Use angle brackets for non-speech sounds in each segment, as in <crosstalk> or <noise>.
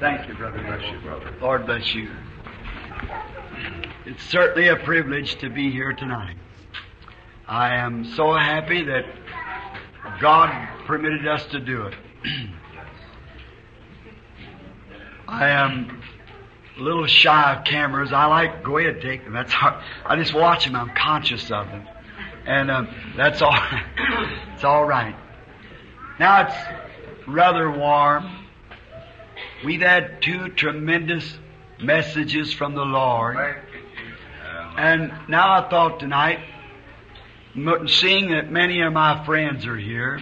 Thank you, brother. Bless you, brother. Lord bless you. It's certainly a privilege to be here tonight. I am so happy that God permitted us to do it. <clears throat> I am a little shy of cameras. I like go ahead take them. That's hard. I just watch them. I'm conscious of them, and um, that's all. <laughs> it's all right. Now it's rather warm. We've had two tremendous messages from the Lord, and now I thought tonight, seeing that many of my friends are here,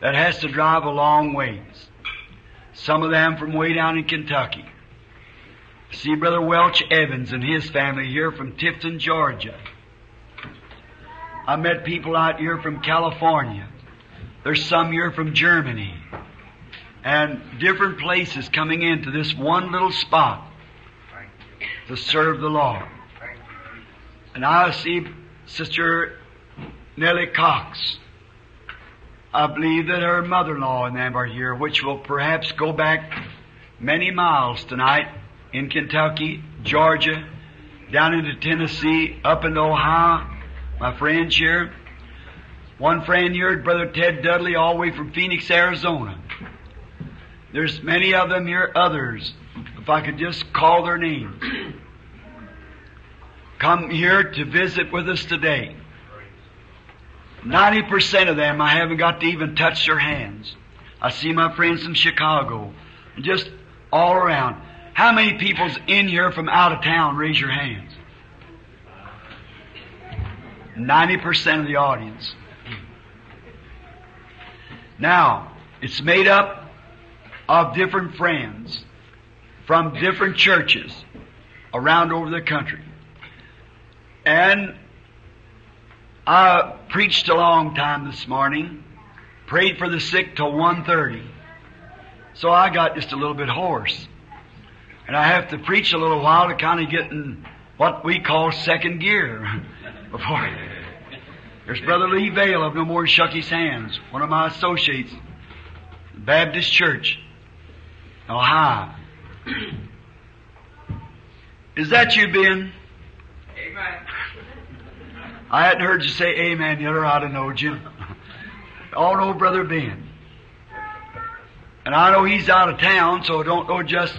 that has to drive a long ways. Some of them from way down in Kentucky. See Brother Welch Evans and his family here from Tifton, Georgia. I met people out here from California. There's some here from Germany. And different places coming into this one little spot to serve the Lord. And I see Sister Nellie Cox. I believe that her mother-in-law and them are here, which will perhaps go back many miles tonight in Kentucky, Georgia, down into Tennessee, up into Ohio. My friends here. One friend here, Brother Ted Dudley, all the way from Phoenix, Arizona. There's many of them here, others, if I could just call their names. <clears throat> Come here to visit with us today. 90% of them I haven't got to even touch their hands. I see my friends from Chicago, just all around. How many people's in here from out of town? Raise your hands. 90% of the audience. Now, it's made up of different friends from different churches around over the country. And I preached a long time this morning, prayed for the sick till 1.30. So I got just a little bit hoarse. And I have to preach a little while to kind of get in what we call second gear. <laughs> Before there's Brother Lee Vayle of No More Shuck His Hands, one of my associates, Baptist Church, Ohio. Is that you, Ben? Amen. I hadn't heard you say amen yet, or I'd have knowed you. Oh, All know Brother Ben. And I know he's out of town, so don't know just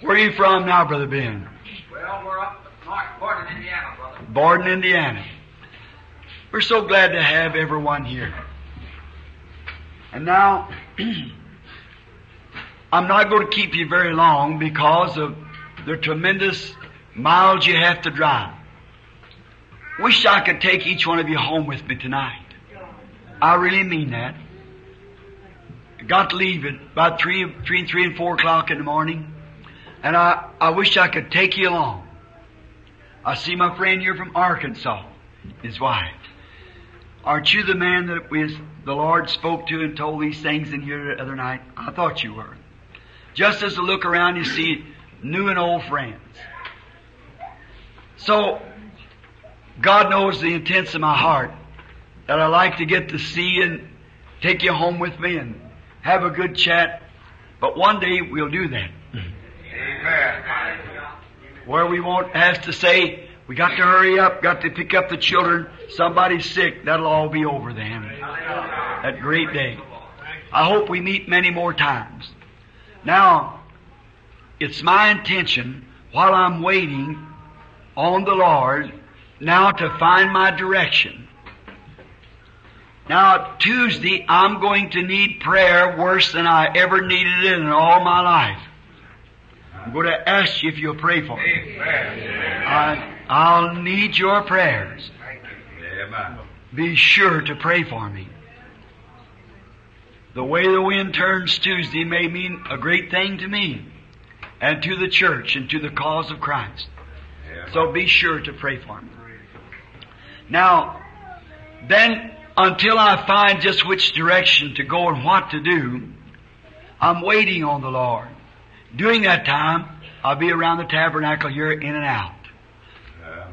where you from now, Brother Ben? Well, we're up north, Borden, Indiana, brother. Borden, Indiana. We're so glad to have everyone here. And now, <clears throat> I'm not going to keep you very long because of the tremendous miles you have to drive. Wish I could take each one of you home with me tonight. I really mean that. Got to leave at about three, between three and four o'clock in the morning, and I, I wish I could take you along. I see my friend here from Arkansas, his wife. Aren't you the man that we, the Lord spoke to and told these things in here the other night? I thought you were. Just as I look around, you see new and old friends. So, God knows the intents of my heart that I like to get to see and take you home with me and have a good chat. But one day we'll do that. Amen. Where we won't have to say, we got to hurry up, got to pick up the children, somebody's sick, that'll all be over then. That great day. I hope we meet many more times. Now, it's my intention, while I'm waiting on the Lord, now to find my direction. Now, Tuesday, I'm going to need prayer worse than I ever needed it in all my life. I'm going to ask you if you'll pray for me. I, I'll need your prayers. Be sure to pray for me. The way the wind turns Tuesday may mean a great thing to me and to the church and to the cause of Christ. So be sure to pray for me. Now, then, until I find just which direction to go and what to do, I'm waiting on the Lord. During that time, I'll be around the tabernacle here in and out,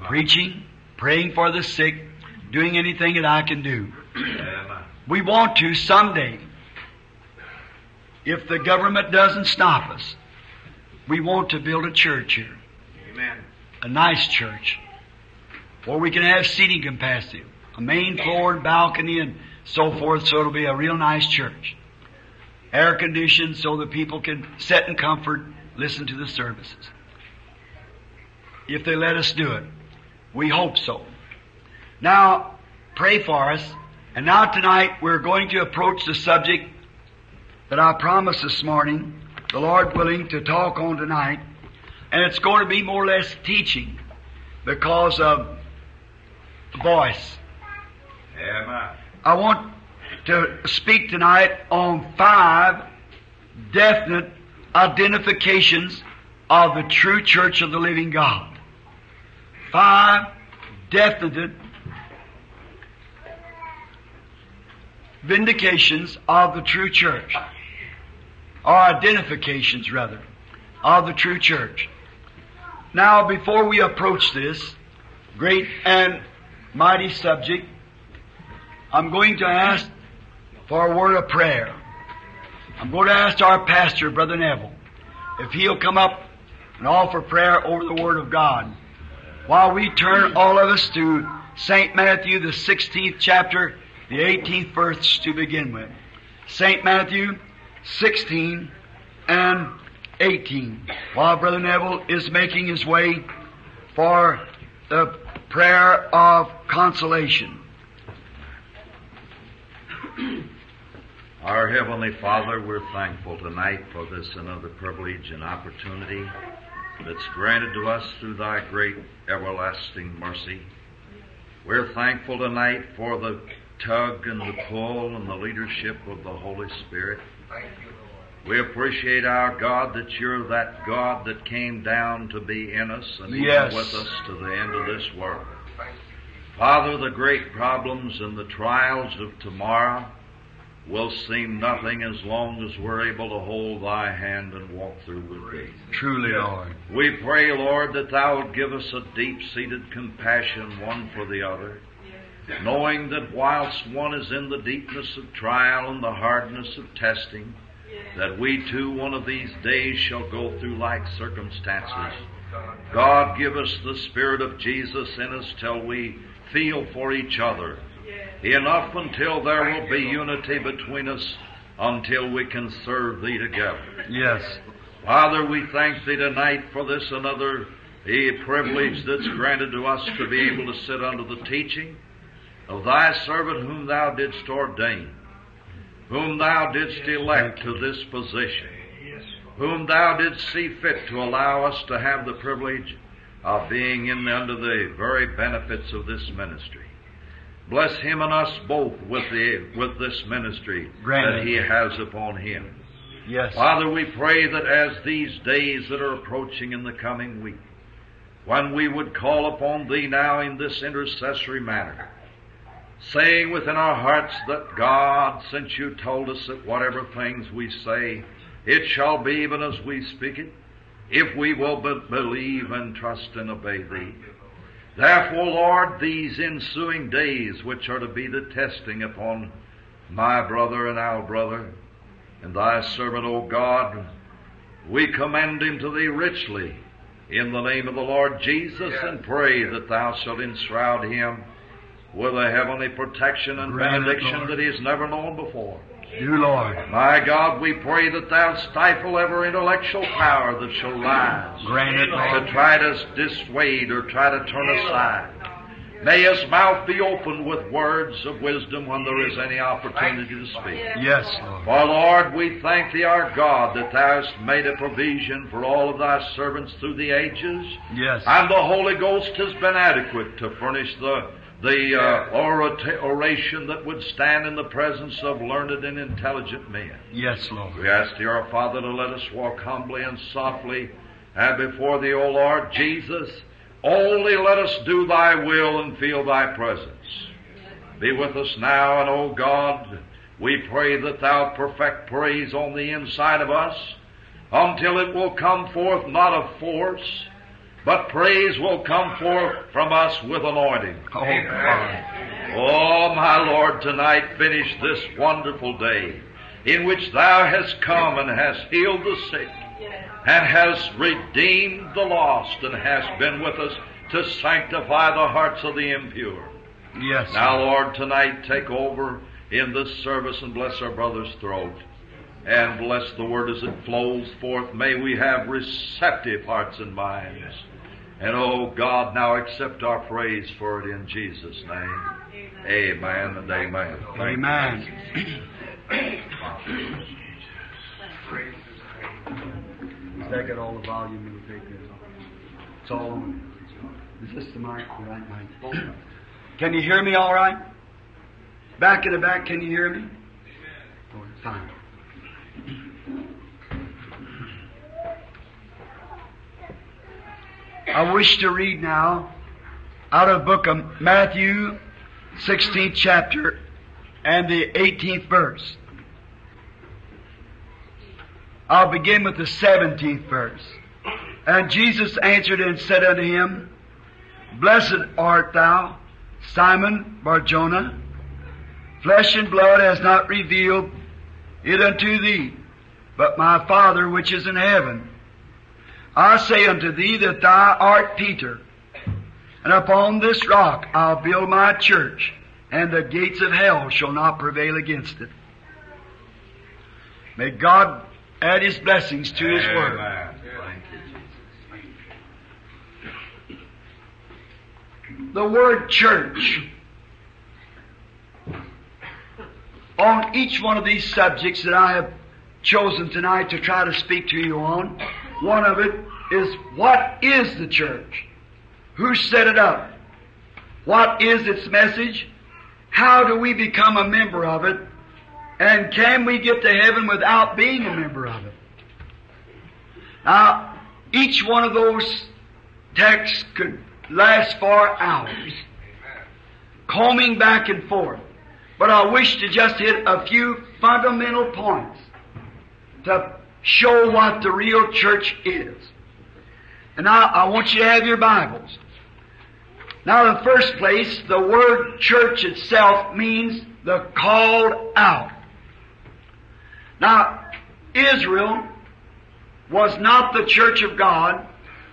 preaching, praying for the sick, doing anything that I can do. We want to someday, if the government doesn't stop us, we want to build a church here, Amen. a nice church, where we can have seating capacity, a main floor and balcony and so forth, so it'll be a real nice church. Air conditioned so that people can sit in comfort, listen to the services. If they let us do it. We hope so. Now, pray for us. And now tonight we're going to approach the subject that I promised this morning, the Lord willing, to talk on tonight. And it's going to be more or less teaching because of the voice. Amen. I want to speak tonight on five definite identifications of the true church of the living God. Five definite vindications of the true church, or identifications rather, of the true church. Now, before we approach this great and mighty subject, I'm going to ask for a word of prayer. I'm going to ask our pastor, Brother Neville, if he'll come up and offer prayer over the Word of God. While we turn all of us to St. Matthew, the 16th chapter, the 18th verse to begin with. St. Matthew 16 and 18. While Brother Neville is making his way for the prayer of consolation. <clears throat> Our Heavenly Father, we're thankful tonight for this another privilege and opportunity that's granted to us through Thy great everlasting mercy. We're thankful tonight for the tug and the pull and the leadership of the Holy Spirit. We appreciate our God that you're that God that came down to be in us and even Yes. with us to the end of this world. Father, the great problems and the trials of tomorrow will seem nothing as long as we're able to hold thy hand and walk through with thee. Truly, Lord. We pray, Lord, that thou would give us a deep-seated compassion one for the other, knowing that whilst one is in the deepness of trial and the hardness of testing, that we too one of these days shall go through like circumstances. God, give us the Spirit of Jesus in us till we feel for each other. Enough until there will be unity between us until we can serve Thee together. Yes. Father, we thank Thee tonight for this another a privilege that's granted to us to be able to sit under the teaching of Thy servant whom Thou didst ordain, whom Thou didst elect to this position, whom Thou didst see fit to allow us to have the privilege of being in under the very benefits of this ministry. Bless him and us both with the with this ministry Grant that he has upon him. Yes. Father, we pray that as these days that are approaching in the coming week, when we would call upon Thee now in this intercessory manner, saying within our hearts that God, since You told us that whatever things we say, it shall be even as we speak it, if we will but believe and trust and obey Thee. Therefore, Lord, these ensuing days which are to be the testing upon my brother and our brother, and thy servant, O God, we commend him to thee richly in the name of the Lord Jesus and pray that thou shalt enshroud him with a heavenly protection and Grant benediction Lord. that he has never known before. You, Lord. My God, we pray that thou stifle every intellectual power that shall rise Grant it, to try to dissuade or try to turn aside. May his mouth be opened with words of wisdom when there is any opportunity to speak. Yes, Lord. For Lord, we thank thee, our God, that thou hast made a provision for all of thy servants through the ages, Yes. and the Holy Ghost has been adequate to furnish the the uh, orata- oration that would stand in the presence of learned and intelligent men. Yes, Lord. We ask thee, our Father, to let us walk humbly and softly and before thee, O Lord Jesus. Only let us do thy will and feel thy presence. Be with us now, and O God, we pray that thou perfect praise on the inside of us until it will come forth not of force, but praise will come forth from us with anointing. Oh, Oh, my Lord, tonight finish this wonderful day in which Thou hast come and hast healed the sick, and has redeemed the lost and has been with us to sanctify the hearts of the impure. Yes. Now, Lord, tonight take over in this service and bless our brother's throat. And bless the word as it flows forth. May we have receptive hearts and minds. And oh God, now accept our praise for it in Jesus' name. Amen and amen. Thank. Amen. Take it all the volume and take this. It's all on. Is this the mic? The right mic? Can you hear me all right? Back in the back, can you hear me? Oh, fine. I wish to read now out of the book of Matthew, 16th chapter, and the 18th verse. I'll begin with the 17th verse. And Jesus answered and said unto him, Blessed art thou, Simon Barjona. Flesh and blood has not revealed it unto thee, but my Father which is in heaven. I say unto thee that thou art Peter, and upon this rock I'll build my church, and the gates of hell shall not prevail against it. May God add His blessings to His word. Amen. Jesus. The word church on each one of these subjects that I have chosen tonight to try to speak to you on, one of it is what is the church? Who set it up? What is its message? How do we become a member of it? And can we get to heaven without being a member of it? Now, each one of those texts could last for hours, combing back and forth. But I wish to just hit a few fundamental points to show what the real church is. And I want you to have your Bibles. Now, in the first place, the word church itself means the called out. Now, Israel was not the church of God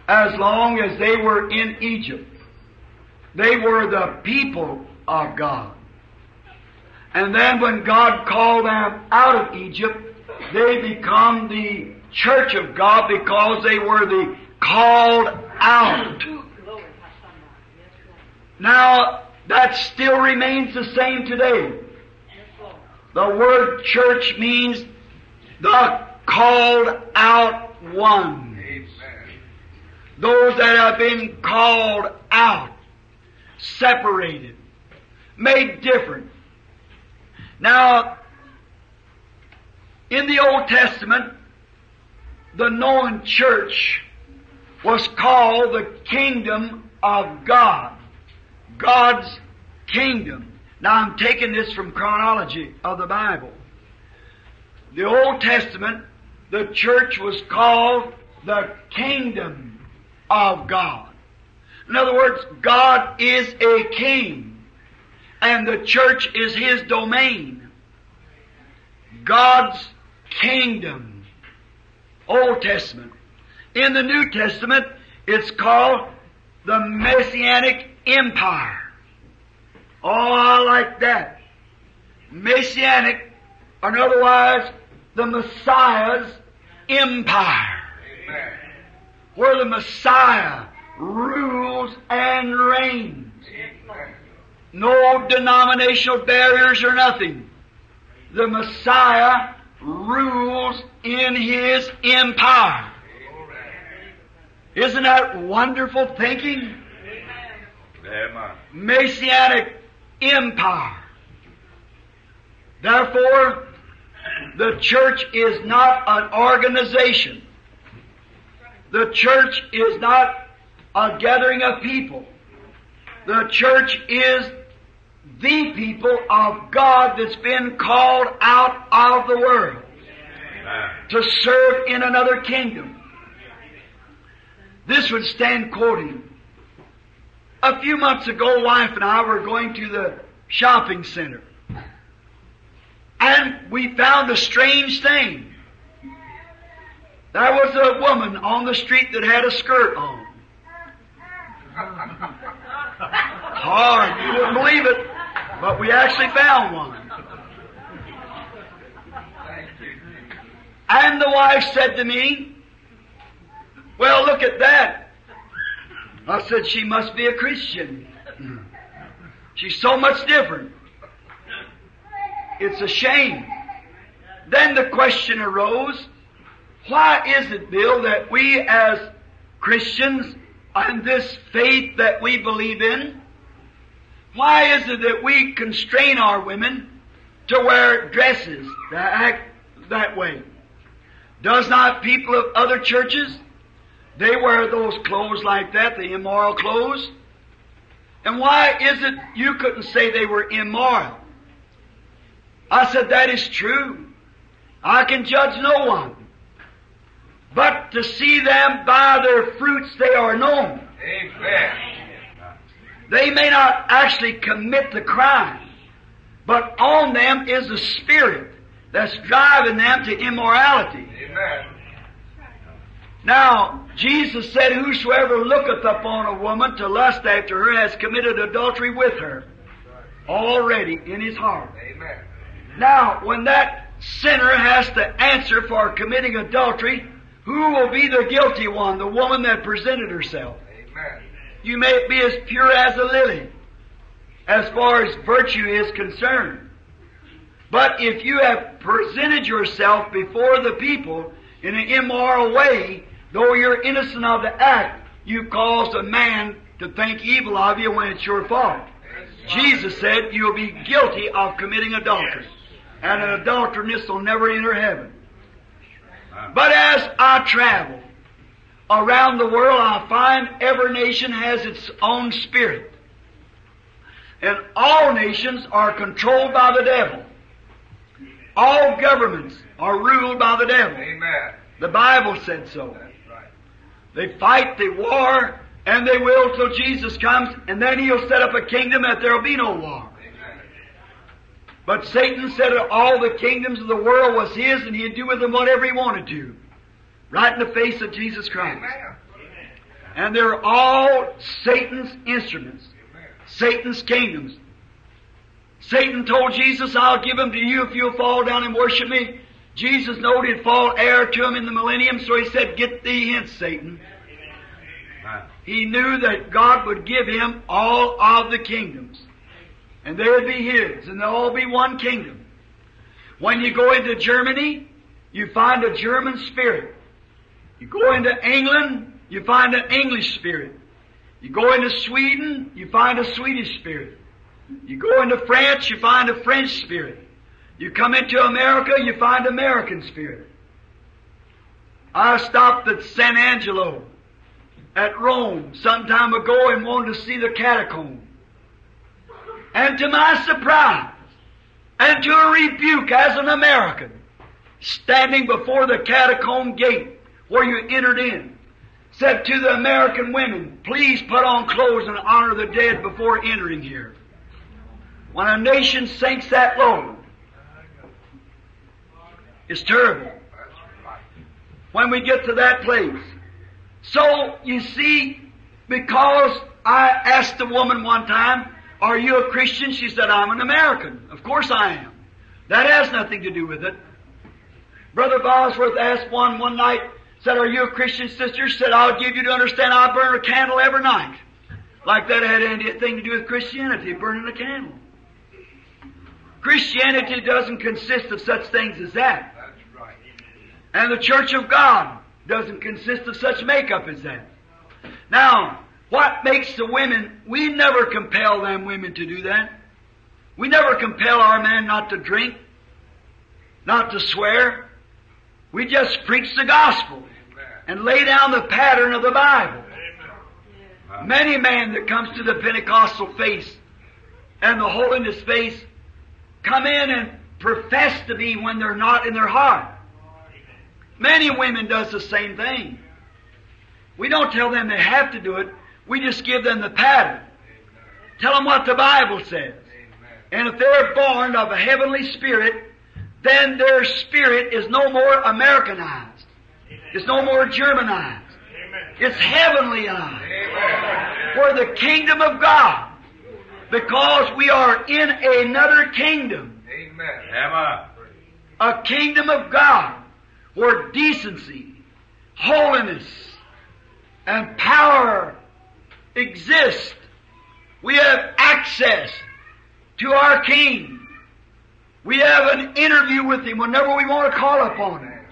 as long as they were in Egypt. They were the people of God. And then when God called them out of Egypt, they become the church of God because they were the called out. Now, that still remains the same today. The word church means the called out one. Those that have been called out, separated, made different. Now, in the Old Testament, the known church was called the kingdom of God. God's kingdom. Now I'm taking this from chronology of the Bible. The Old Testament, the church was called the kingdom of God. In other words, God is a king, and the church is his domain. God's kingdom. Old Testament. In the New Testament, it's called the Messianic Empire. Oh, I like that. Messianic, or otherwise, the Messiah's empire. Where the Messiah rules and reigns. No denominational barriers or nothing. The Messiah rules in His empire. Isn't that wonderful thinking? Messianic empire. Therefore, the church is not an organization. The church is not a gathering of people. The church is the people of God that's been called out of the world Amen. to serve in another kingdom. This would stand quoting. A few months ago, wife and I were going to the shopping center. And we found a strange thing. There was a woman on the street that had a skirt on. <laughs> Hard, you wouldn't believe it, but we actually found one. And the wife said to me, Well, look at that. I said, She must be a Christian. She's so much different. It's a shame. Then the question arose, why is it, Bill, that we as Christians and this faith that we believe in, why is it that we constrain our women to wear dresses that act that way? Does not people of other churches, they wear those clothes like that, the immoral clothes? And why is it you couldn't say they were immoral? I said, that is true. I can judge no one. But to see them by their fruits they are known. Amen. They may not actually commit the crime, but on them is the spirit that's driving them to immorality. Amen. Now, Jesus said, Whosoever looketh upon a woman to lust after her has committed adultery with her already in his heart. Amen. Now, when that sinner has to answer for committing adultery, who will be the guilty one? The woman that presented herself. You may be as pure as a lily, as far as virtue is concerned. But if you have presented yourself before the people in an immoral way, though you're innocent of the act, you've caused a man to think evil of you when it's your fault. Jesus said you'll be guilty of committing adultery. And an adulteress will never enter heaven. But as I travel around the world, I find every nation has its own spirit. And all nations are controlled by the devil. All governments are ruled by the devil. Amen. The Bible said so. That's right. They fight, they war, and they will till Jesus comes, and then he'll set up a kingdom that there'll be no war. Amen. But Satan said that all the kingdoms of the world was his, and he'd do with them whatever he wanted to. Right in the face of Jesus Christ. Amen. And they're all Satan's instruments. Amen. Satan's kingdoms. Satan told Jesus, I'll give them to you if you'll fall down and worship me. Jesus knowed he'd fall heir to him in the millennium, so he said, Get thee hence, Satan. Amen. He knew that God would give him all of the kingdoms. And they would be his, and they'll all be one kingdom. When you go into Germany, you find a German spirit. You go into England, you find an English spirit. You go into Sweden, you find a Swedish spirit. You go into France, you find a French spirit. You come into America, you find American spirit. I stopped at San Angelo at Rome some time ago and wanted to see the catacomb. And to my surprise, and to a rebuke as an American, standing before the catacomb gate where you entered in, said to the American women, please put on clothes and honor the dead before entering here. When a nation sinks that low, it's terrible when we get to that place. So, you see, because I asked a woman one time, are you a Christian? She said, I'm an American. Of course I am. That has nothing to do with it. Brother Bosworth asked one one night, said, are you a Christian sister? Said, I'll give you to understand I burn a candle every night. Like that had anything to do with Christianity, burning a candle. Christianity doesn't consist of such things as that. And the church of God doesn't consist of such makeup as that. Now, what makes the women, we never compel them women to do that. We never compel our men not to drink, not to swear. We just preach the gospel and lay down the pattern of the Bible. Many men that comes to the Pentecostal faith and the holiness faith come in and profess to be when they're not in their heart. Many women does the same thing. We don't tell them they have to do it. We just give them the pattern. Tell them what the Bible says. And if they're born of a heavenly spirit, then their spirit is no more Americanized. It's no more Germanized. It's heavenlyized. For the kingdom of God. Because we are in another kingdom. Amen. A kingdom of God where decency, holiness, and power exist. We have access to our King. We have an interview with Him whenever we want to call upon Him.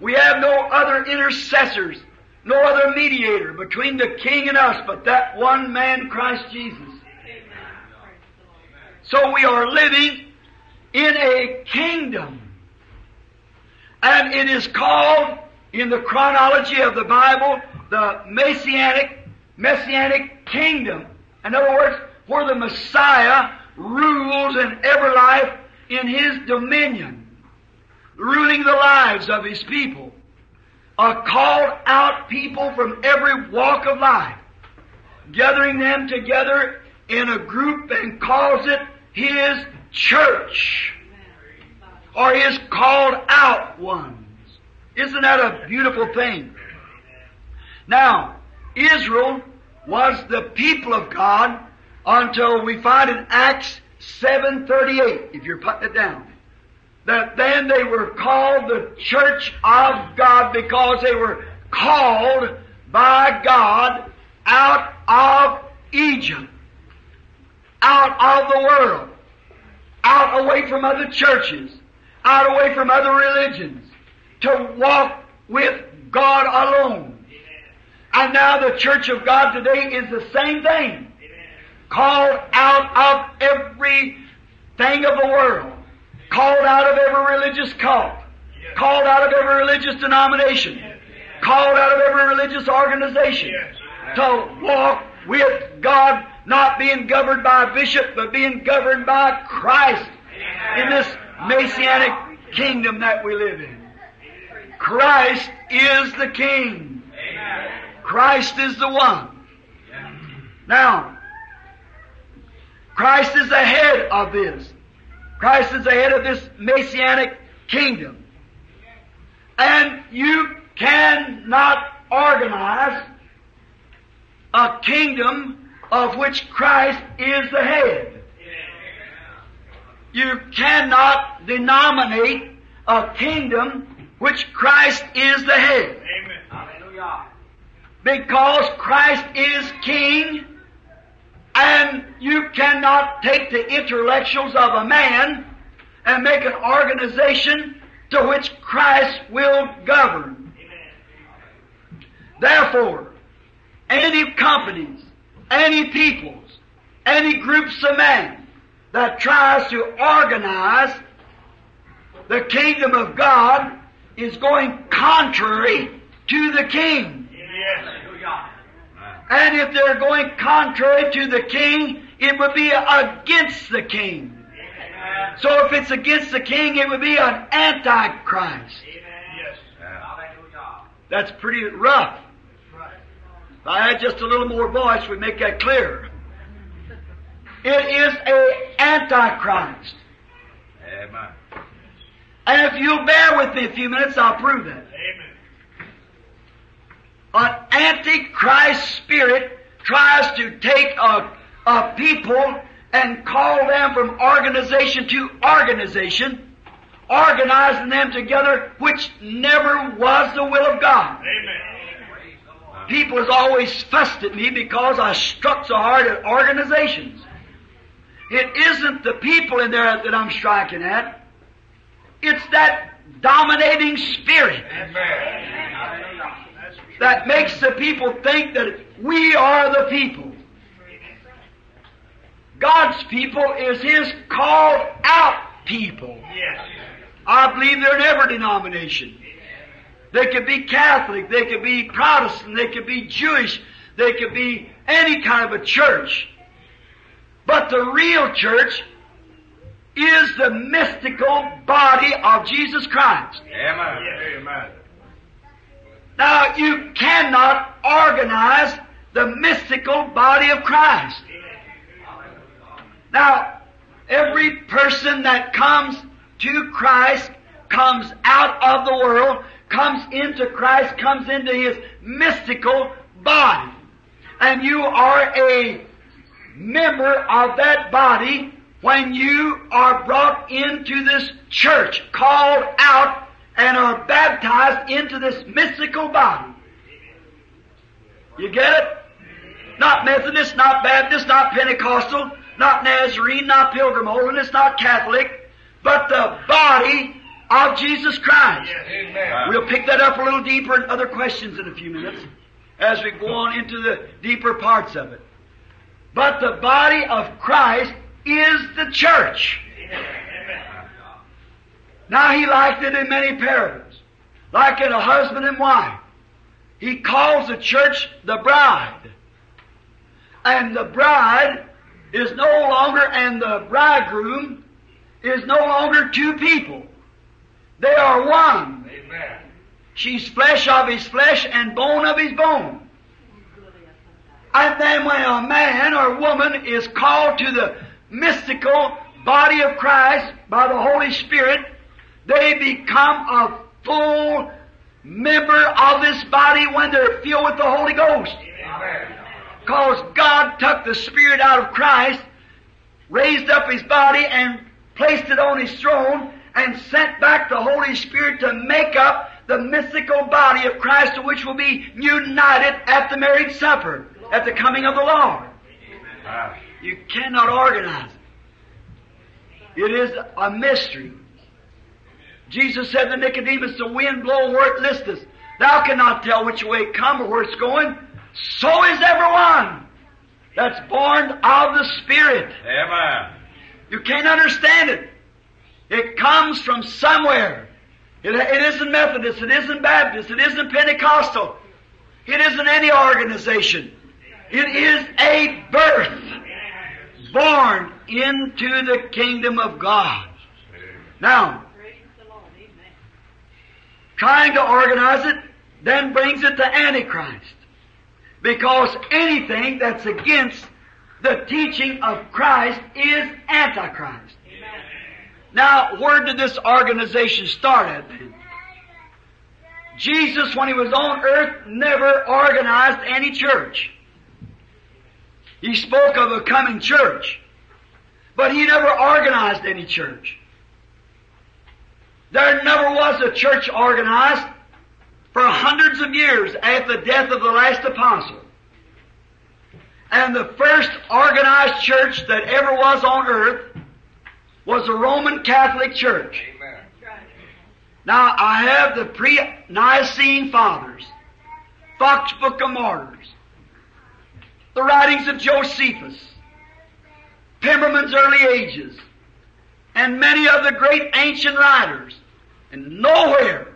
We have no other intercessors, no other mediator between the King and us but that one man, Christ Jesus. So we are living in a kingdom. And it is called, in the chronology of the Bible, the Messianic, Messianic kingdom. In other words, where the Messiah rules in every life in His dominion, ruling the lives of His people. A called out people from every walk of life, gathering them together in a group and calls it His church or His called out ones. Isn't that a beautiful thing? Now, Israel was the people of God until we find in Acts 7.38, if you're putting it down, that then they were called the church of God because they were called by God out of Egypt, out of the world, out away from other churches, out away from other religions, to walk with God alone. And now the church of God today is the same thing. Called out of every thing of the world. Called out of every religious cult. Called out of every religious denomination. Called out of every religious organization. To walk with God, not being governed by a bishop, but being governed by Christ in this messianic kingdom that we live in. Christ is the King. Christ is the one. Now, Christ is the head of this. Christ is the head of this messianic kingdom. And you cannot organize a kingdom of which Christ is the head. You cannot denominate a kingdom which Christ is the head. Amen. Because Christ is king, and you cannot take the intellectuals of a man and make an organization to which Christ will govern. Therefore, any companies, any peoples, any groups of men that tries to organize the kingdom of God is going contrary to the king. And if they're going contrary to the king, it would be against the king. So if it's against the king, it would be an antichrist. That's pretty rough. If I had just a little more voice, we'd make that clear. It is a antichrist. Amen. And if you'll bear with me a few minutes, I'll prove that. An antichrist spirit tries to take a, a people and call them from organization to organization, organizing them together, which never was the will of God. People has always fussed at me because I struck so hard at organizations. It isn't the people in there that I'm striking at. It's that dominating spirit that makes the people think that we are the people. God's people is His called out people. I believe they're in every denomination. They could be Catholic, they could be Protestant, they could be Jewish, they could be any kind of a church. But the real church is the mystical body of Jesus Christ. Amen. Amen. Now, you cannot organize the mystical body of Christ. Now, every person that comes to Christ comes out of the world, comes into Christ, comes into His mystical body. And you are a member of that body when you are brought into this church, called out, and are baptized into this mystical body. You get it? Not Methodist, not Baptist, not Pentecostal, not Nazarene, not Pilgrim Holiness, not Catholic, but the body of Jesus Christ. Amen. We'll pick that up a little deeper in other questions in a few minutes as we go on into the deeper parts of it. But the body of Christ is the church. Now he liked it in many parables, like in a husband and wife. He calls the church the bride. And the bride is no longer, and the bridegroom is no longer two people. They are one. Amen. She's flesh of his flesh and bone of his bone. And then when a man or woman is called to the mystical body of Christ by the Holy Spirit, they become a full member of this body when they're filled with the Holy Ghost. Because God took the Spirit out of Christ, raised up His body, and placed it on His throne, and sent back the Holy Spirit to make up the mystical body of Christ, to which will be united at the marriage supper, at the coming of the Lord. You cannot organize it. It is a mystery. Jesus said to Nicodemus, the wind blow where it listeth. Thou cannot tell which way it come or where it's going. So is everyone that's born of the Spirit. Amen. You can't understand it. It comes from somewhere. It, it isn't Methodist, it isn't Baptist, it isn't Pentecostal. It isn't any organization. It is a birth born into the kingdom of God. Now, trying to organize it then brings it to Antichrist. Because anything that's against the teaching of Christ is Antichrist. Now, where did this organization start at then? Jesus, when he was on earth, never organized any church. He spoke of a coming church, but he never organized any church. There never was a church organized for hundreds of years after the death of the last apostle. And the first organized church that ever was on earth was the Roman Catholic Church. Amen. Now, I have the pre-Nicene Fathers, Fox Book of Martyrs, the writings of Josephus, Pemberman's early ages, and many of the great ancient writers. And nowhere,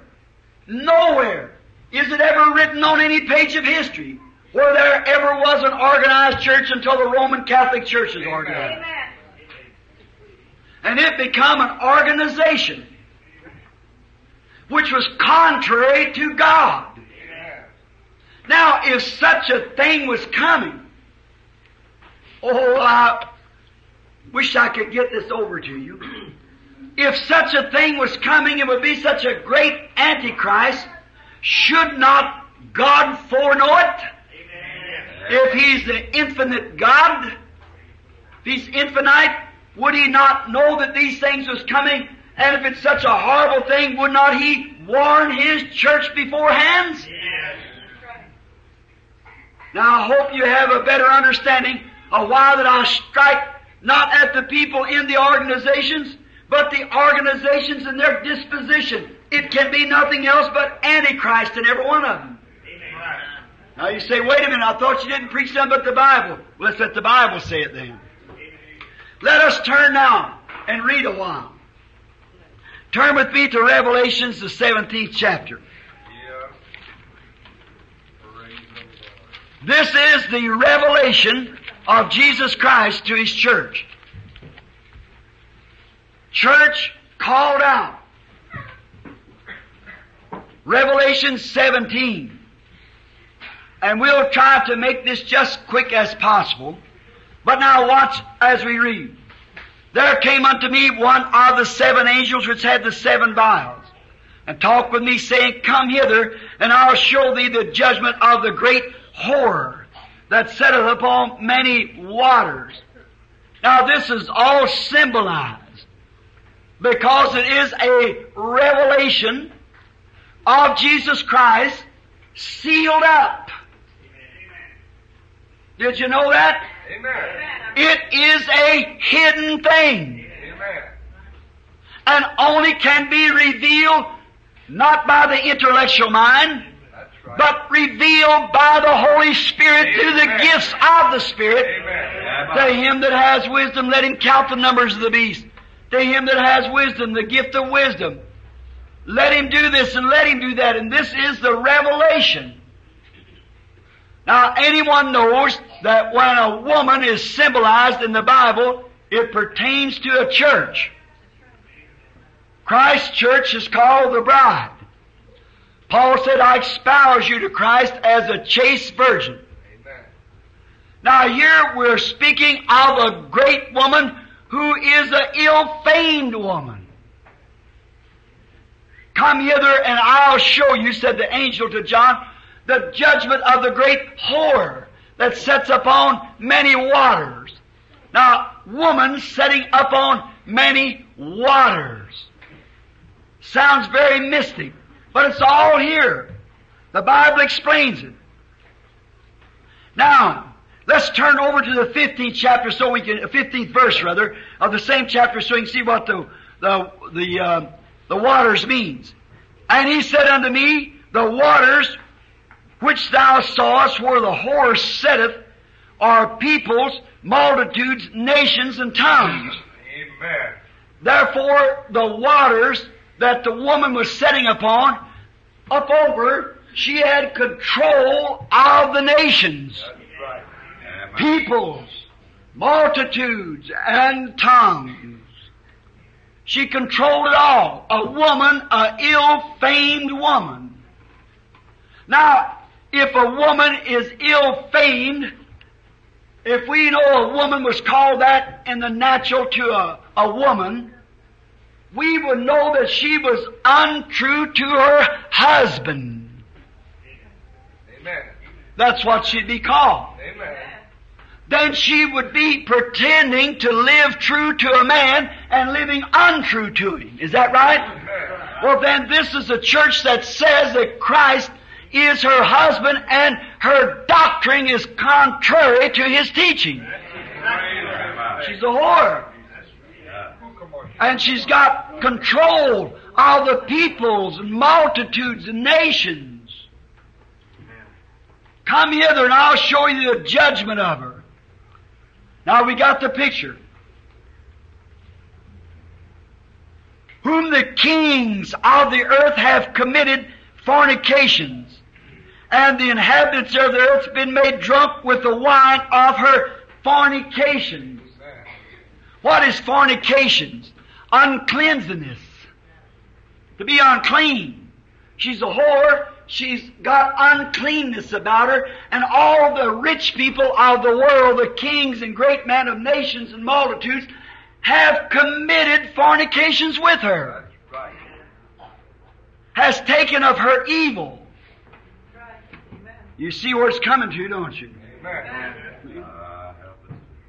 nowhere is it ever written on any page of history where there ever was an organized church until the Roman Catholic Church is organized. And it become an organization which was contrary to God. Now, if such a thing was coming, oh, I wish I could get this over to you. If such a thing was coming, it would be such a great antichrist. Should not God foreknow it? If He's the infinite God, if He's infinite, would He not know that these things was coming? And if it's such a horrible thing, would not He warn His church beforehand? Now I hope you have a better understanding of why that I strike not at the people in the organizations, but the organizations and their disposition. It can be nothing else but Antichrist in every one of them. Now you say, wait a minute, I thought you didn't preach nothing but the Bible. Well, let's let the Bible say it then. Let us turn now and read a while. Turn with me to Revelations, the 17th chapter. Yeah. Praise the Lord. This is the revelation of Jesus Christ to His church. Church called out. Revelation 17. And we'll try to make this just quick as possible. But now watch as we read. There came unto me one of the seven angels which had the seven vials. and talked with me, saying, Come hither, and I'll show thee the judgment of the great whore that setteth upon many waters. Now this is all symbolized because it is a revelation of Jesus Christ sealed up. Did you know that? Amen. It is a hidden thing Amen. and only can be revealed not by the intellectual mind, right. but revealed by the Holy Spirit through the gifts of the Spirit. Amen. To him that has wisdom, let him count the numbers of the beast. To him that has wisdom, the gift of wisdom. Let him do this and let him do that. And this is the revelation. Now, anyone knows that when a woman is symbolized in the Bible, it pertains to a church. Christ's church is called the bride. Paul said, I espouse you to Christ as a chaste virgin. Now here we're speaking of a great woman who is an ill-famed woman. Come hither and I'll show you, said the angel to John, the judgment of the great whore that sets upon many waters. Now, woman setting upon many waters. Sounds very mystic, but it's all here. The Bible explains it. Now, let's turn over to the 15th chapter so we can, 15th verse rather, of the same chapter so we can see what the, the, the, uh, the waters means. And he said unto me, the waters which thou sawest where the horse setteth are peoples, multitudes, nations, and tongues. Amen. Therefore, the waters that the woman was setting upon, up over, she had control of the nations. Peoples, multitudes, and tongues. She controlled it all. A woman, a ill-famed woman. Now, if a woman is ill-famed, if we know a woman was called that in the natural to a, a woman, we would know that she was untrue to her husband. Amen. That's what she'd be called. Then she would be pretending to live true to a man and living untrue to him. Is that right? Well, then this is a church that says that Christ is her husband and her doctrine is contrary to his teaching. She's a whore. And she's got control of the peoples and multitudes and nations. Come hither and I'll show you the judgment of her. Now we got the picture. Whom the kings of the earth have committed fornications, and the inhabitants of the earth have been made drunk with the wine of her fornications. What is fornications? Uncleanliness. To be unclean. She's a whore. She's got uncleanness about her. And all the rich people of the world, the kings and great men of nations and multitudes, have committed fornications with her. Has taken of her evil. You see where it's coming to, don't you?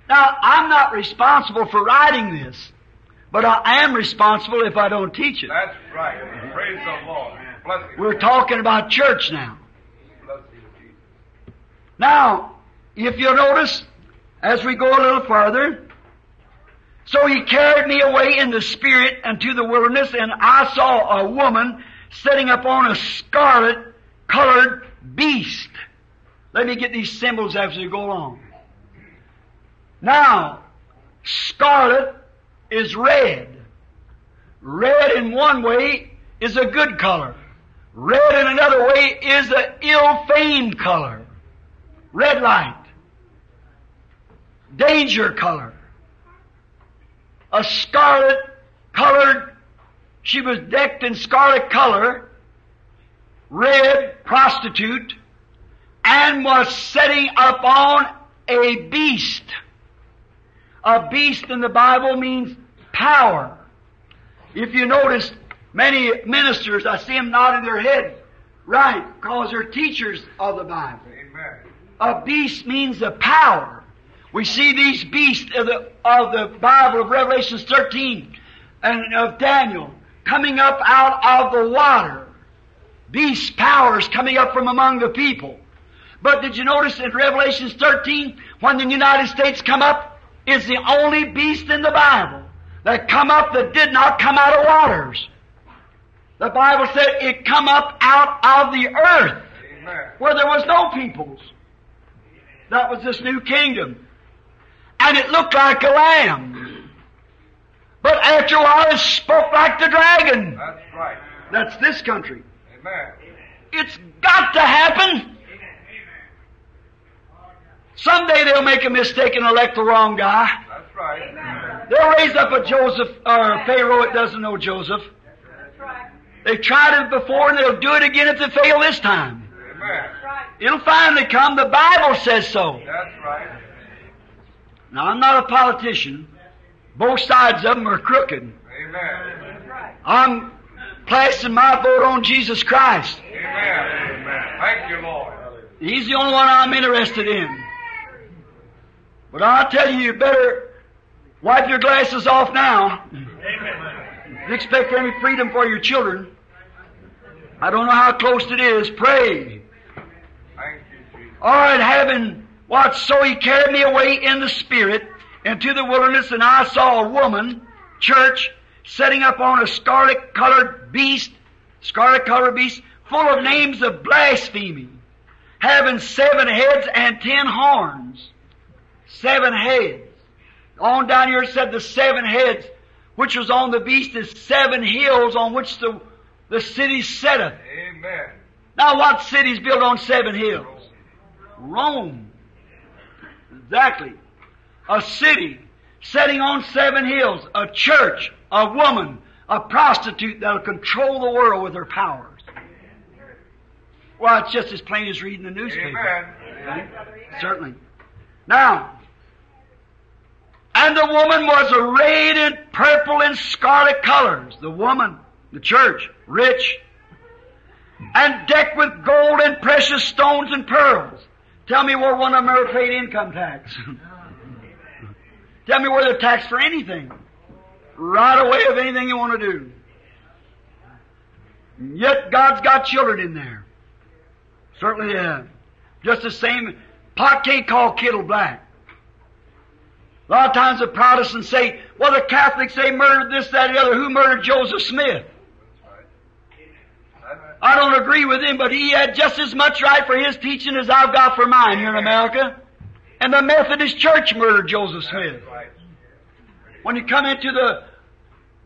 Now, I'm not responsible for writing this, but I am responsible if I don't teach it. That's right. Praise the Lord. You. We're talking about church now. You. Now, if you'll notice, as we go a little farther, so he carried me away in the spirit unto the wilderness, and I saw a woman sitting upon a scarlet colored beast. Let me get these symbols as we go along. Now, scarlet is red. Red in one way is a good color. Red in another way is an ill-famed color. Red light. Danger color. A scarlet colored, she was decked in scarlet color, red prostitute, and was setting upon a beast. A beast in the Bible means power. If you notice, Many ministers, I see them nodding their head right because they're teachers of the Bible. Amen. A beast means a power. We see these beasts of the, of the Bible of Revelations 13 and of Daniel coming up out of the water. Beast powers coming up from among the people. But did you notice in Revelations 13 when the United States come up is the only beast in the Bible that come up that did not come out of waters. The Bible said it come up out of the earth Amen. where there was no peoples. That was this new kingdom. And it looked like a lamb. But after a while it spoke like the dragon. That's right. That's this country. Amen. It's got to happen. Someday they'll make a mistake and elect the wrong guy. That's right. They'll raise up a Joseph or a Pharaoh that doesn't know Joseph. They've tried it before and they'll do it again if they fail this time. Amen. It'll finally come. The Bible says so. That's right. Now, I'm not a politician. Both sides of them are crooked. Amen. I'm placing my vote on Jesus Christ. Amen. Amen. Thank you, Lord. He's the only one I'm interested in. But I'll tell you, you better wipe your glasses off now. If you expect any freedom for your children, I don't know how close it is. Pray. All right, having what? So he carried me away in the spirit into the wilderness, and I saw a woman, church, setting up on a scarlet colored beast, scarlet colored beast, full of names of blasphemy, having seven heads and ten horns. Seven heads. On down here said the seven heads, which was on the beast, is seven hills on which the, the city up. Amen. Now what city's built on seven hills? Rome. Exactly. A city setting on seven hills. A church. A woman. A prostitute that'll control the world with her powers. Well, it's just as plain as reading the newspaper. Amen. Certainly. Now, and the woman was arrayed in purple and scarlet colors. The woman, the church, rich, and decked with gold and precious stones and pearls. Tell me where one of them ever paid income tax. Tell me where they're taxed for anything. Right away of anything you want to do. And yet God's got children in there. Certainly yeah. Just the same, pot can't call kettle black. A lot of times the Protestants say, well the Catholics say murdered this, that, and the other. Who murdered Joseph Smith? I don't agree with him, but he had just as much right for his teaching as I've got for mine here in America. And the Methodist Church murdered Joseph Smith. When you come into the,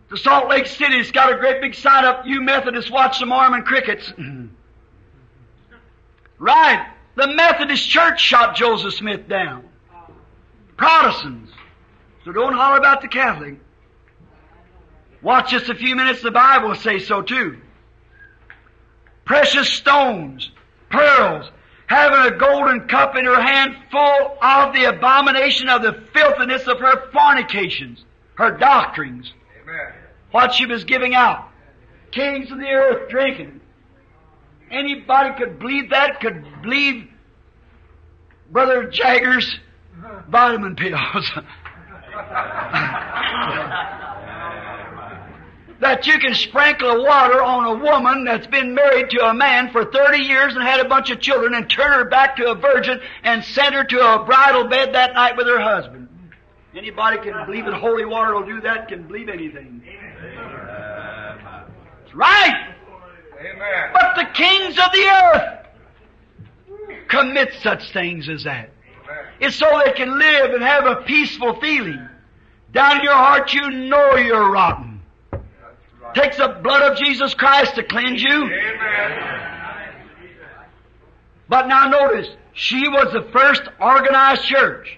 the Salt Lake City, it's got a great big sign up, you Methodists watch the Mormon crickets. <clears throat> right. The Methodist Church shot Joseph Smith down. Protestants. So don't holler about the Catholic. Watch just a few minutes, the Bible will say so too. Precious stones, pearls, having a golden cup in her hand full of the abomination of the filthiness of her fornications, her doctrines, Amen. what she was giving out. Kings of the earth drinking. Anybody could believe that, could believe Brother Jagger's uh-huh. vitamin pills. <laughs> <laughs> that you can sprinkle water on a woman that's been married to a man for 30 years and had a bunch of children and turn her back to a virgin and send her to a bridal bed that night with her husband. Anybody can believe that holy water will do that, can believe anything. It's right! Amen. But the kings of the earth commit such things as that. It's so they can live and have a peaceful feeling. Down in your heart you know you're rotten. Takes the blood of Jesus Christ to cleanse you. Amen. But now notice, she was the first organized church.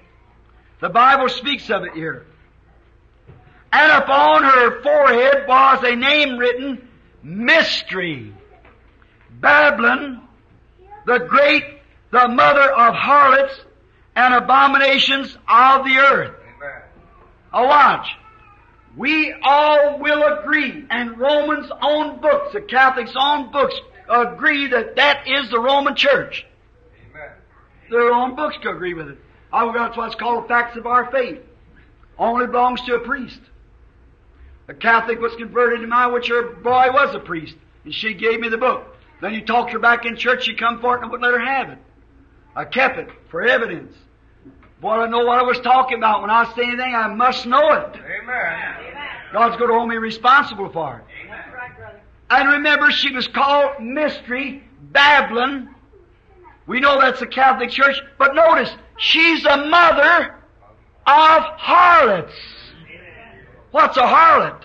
The Bible speaks of it here. And upon her forehead was a name written, Mystery. Babylon, the great, the mother of harlots and abominations of the earth. Amen. Now watch. We all will agree, and Romans' own books, the Catholics' own books, agree that that is the Roman Church. Amen. Their own books to agree with it. I, that's what's called facts of our faith. Only belongs to a priest. A Catholic was converted to mine, which her boy was a priest, and she gave me the book. Then you talked her back in church, she come for it, and I wouldn't let her have it. I kept it for evidence. Boy, I know what I was talking about. When I say anything, I must know it. Amen. God's going to hold me responsible for it. Amen. And remember, she was called Mystery Babylon. We know that's the Catholic Church, but notice, she's a mother of harlots. What's a harlot?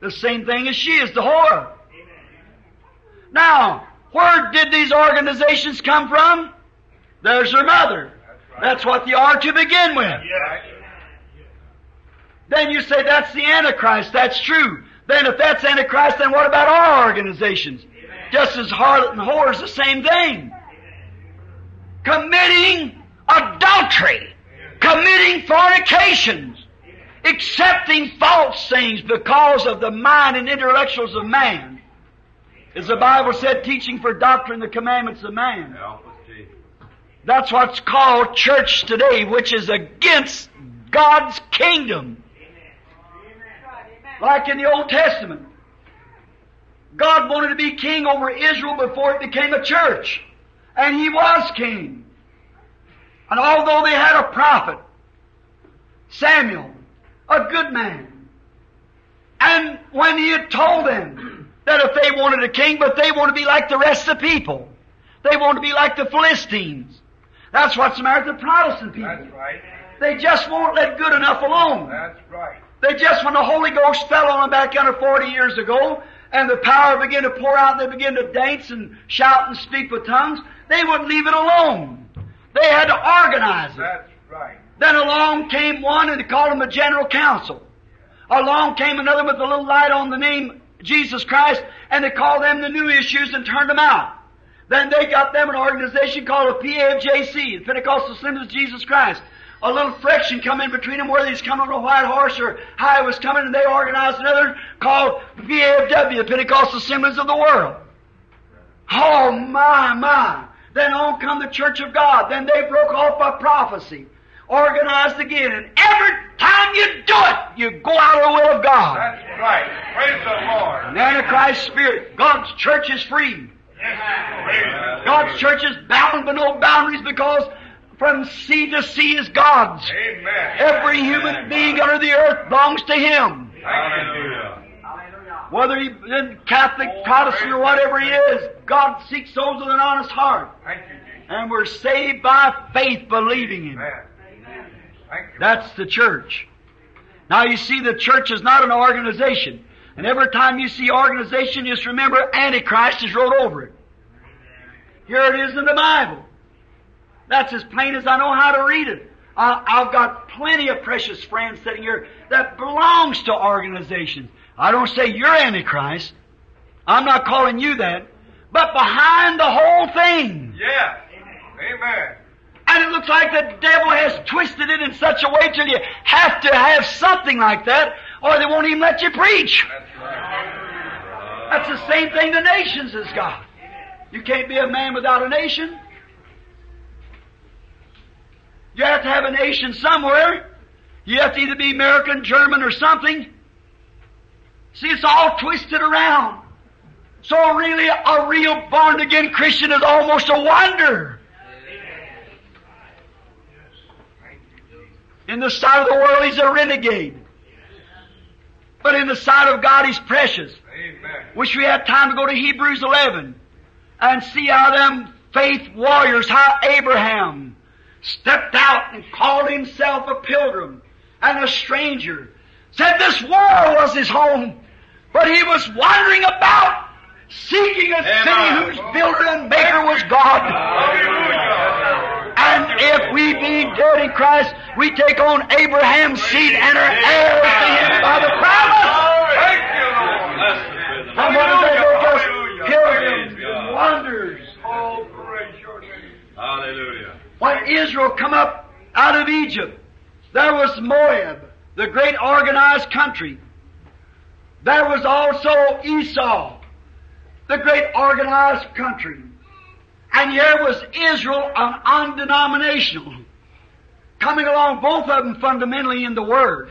The same thing as she is, the whore. Now, where did these organizations come from? There's her mother. That's what they are to begin with. Then you say that's the Antichrist. That's true. Then if that's Antichrist, then what about our organizations? Just as harlot and whore is the same thing. Committing adultery. Committing fornications. Accepting false things because of the mind and intellectuals of man. As the Bible said, teaching for doctrine the commandments of man. That's what's called church today, which is against God's kingdom. Like in the Old Testament. God wanted to be king over Israel before it became a church. And he was king. And although they had a prophet, Samuel, a good man, and when he had told them that if they wanted a king, but they want to be like the rest of the people, they want to be like the Philistines. That's what's the matter with the Protestant people. That's right. They just won't let good enough alone. That's right. They just, when the Holy Ghost fell on them back under 40 years ago, and the power began to pour out, and they began to dance and shout and speak with tongues, they wouldn't leave it alone. They had to organize it. That's right. Then along came one and they called him a general council. Along came another with a little light on the name Jesus Christ, and they called them the new issues and turned them out. Then they got them an organization called a PAFJC, the Pentecostal Assemblies of Jesus Christ. A little friction come in between them, whether he's coming on a white horse or how he was coming, and they organized another called PAFW, the Pentecostal Assemblies of the World. Oh my, my. Then on come the Church of God. Then they broke off by prophecy. Organized again. And every time you do it, you go out of the will of God. That's right. Praise the Lord. An Antichrist spirit. God's church is free. God's church is bound by no boundaries because from sea to sea is God's. Amen. Every human being under the earth belongs to Him. Hallelujah. Whether he's is Catholic, oh, Protestant, or whatever he is, God seeks souls with an honest heart. Thank you, Jesus. And we're saved by faith, believing Him. Amen. That's the church. Now you see, the church is not an organization. And every time you see organization, just remember Antichrist is wrote over it. Here it is in the Bible. That's as plain as I know how to read it. I, I've got plenty of precious friends sitting here that belongs to organizations. I don't say you're Antichrist. I'm not calling you that. But behind the whole thing, Yeah. Amen. and it looks like the devil has twisted it in such a way till you have to have something like that, or they won't even let you preach. That's the same thing the nations has got. You can't be a man without a nation. You have to have a nation somewhere. You have to either be American, German, or something. See, it's all twisted around. So really, a real born again Christian is almost a wonder. In the sight of the world, he's a renegade. But in the sight of God, he's precious. Amen. Wish we had time to go to Hebrews 11 and see how them faith warriors, how Abraham stepped out and called himself a pilgrim and a stranger. Said this world was his home, but he was wandering about seeking a city whose builder and maker was God. Hallelujah. And if we be dead in Christ, we take on Abraham's seed and are heirs to him by the promise. Thank you, Lord. And what does that make us? Pilgrims and wonders. Oh, praise your name. Hallelujah. When Israel come up out of Egypt, there was Moab, the great organized country. There was also Esau, the great organized country. And here was Israel, an undenominational, coming along, both of them fundamentally in the Word.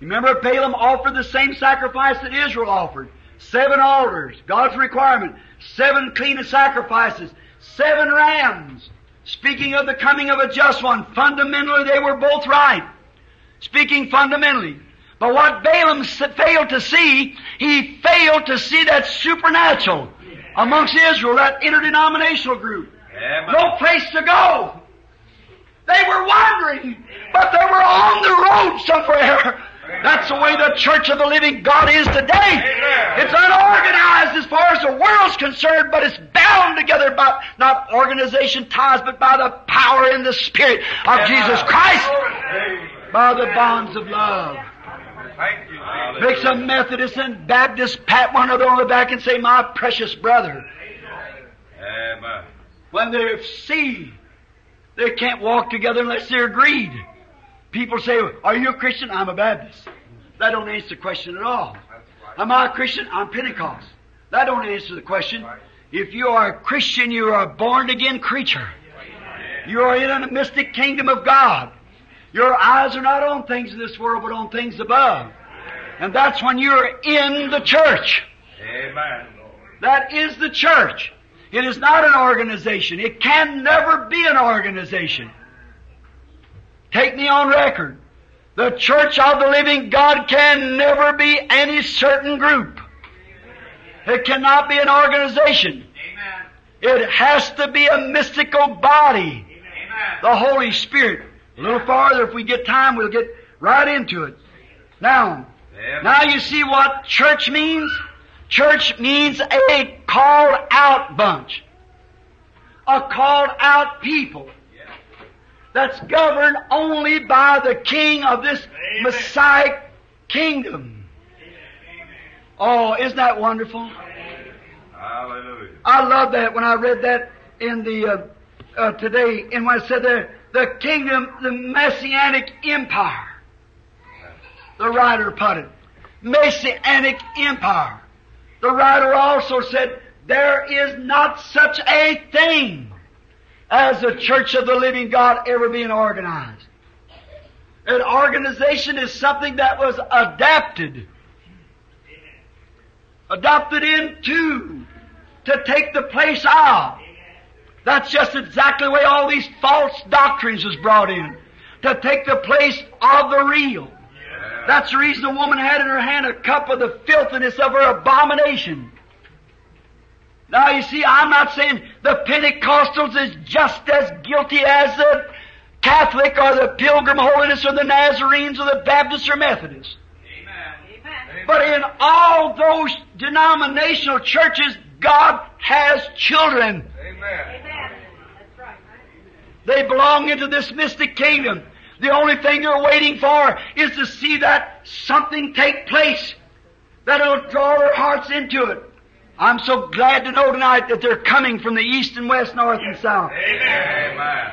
Remember, Balaam offered the same sacrifice that Israel offered. Seven altars, God's requirement. Seven clean sacrifices. Seven rams. Speaking of the coming of a just one, fundamentally they were both right. Speaking fundamentally. But what Balaam failed to see, he failed to see that supernatural amongst Israel, that interdenominational group. No place to go. They were wandering, but they were on the road somewhere. That's the way the church of the living God is today. It's unorganized as far as the world's concerned, but it's bound together by not organization ties, but by the power and the spirit of Jesus Christ, by the bonds of love. Thank you. Makes a Methodist and Baptist pat one another on the back and say, My precious brother. Amen. When they see they can't walk together unless they're agreed. People say, Are you a Christian? I'm a Baptist. That don't answer the question at all. Am I a Christian? I'm Pentecost. That don't answer the question. If you are a Christian, you are a born again creature. You are in a mystic kingdom of God. Your eyes are not on things of this world, but on things above. And that's when you're in the church. Amen. That is the church. It is not an organization. It can never be an organization. Take me on record. The church of the living God can never be any certain group. It cannot be an organization. Amen. It has to be a mystical body. Amen. The Holy Spirit. A little farther, if we get time, we'll get right into it. Now, now you see what church means? Church means a called out bunch. A called out people. That's governed only by the King of this Messiah kingdom. Oh, isn't that wonderful? Hallelujah. I love that when I read that in the uh, uh, today, and when I said the the kingdom, the messianic empire. The writer put it, messianic empire. The writer also said there is not such a thing as the church of the living God ever being organized. An organization is something that was adapted, adopted into to take the place of. That's just exactly the way all these false doctrines was brought in. To take the place of the real. That's the reason the woman had in her hand a cup of the filthiness of her abomination. Now you see, I'm not saying the Pentecostals is just as guilty as the Catholic or the Pilgrim Holiness or the Nazarenes or the Baptists or Methodists. But in all those denominational churches, God has children. Amen. They belong into this mystic kingdom. The only thing they're waiting for is to see that something take place that'll draw their hearts into it. I'm so glad to know tonight that they're coming from the east and west, north and south, Amen.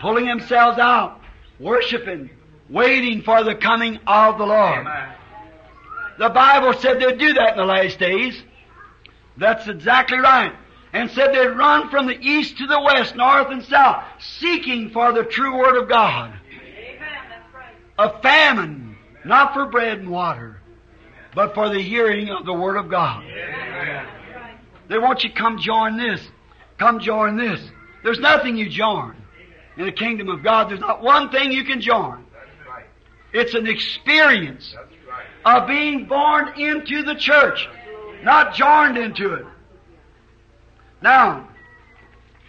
pulling themselves out, worshiping, waiting for the coming of the Lord. Amen. The Bible said they'd do that in the last days. That's exactly right. And said they'd run from the east to the west, north and south, seeking for the true Word of God. A famine, not for bread and water, but for the hearing of the Word of God. They want you to come join this. Come join this. There's nothing you join. In the kingdom of God, there's not one thing you can join. It's an experience of being born into the church, not joined into it. Now,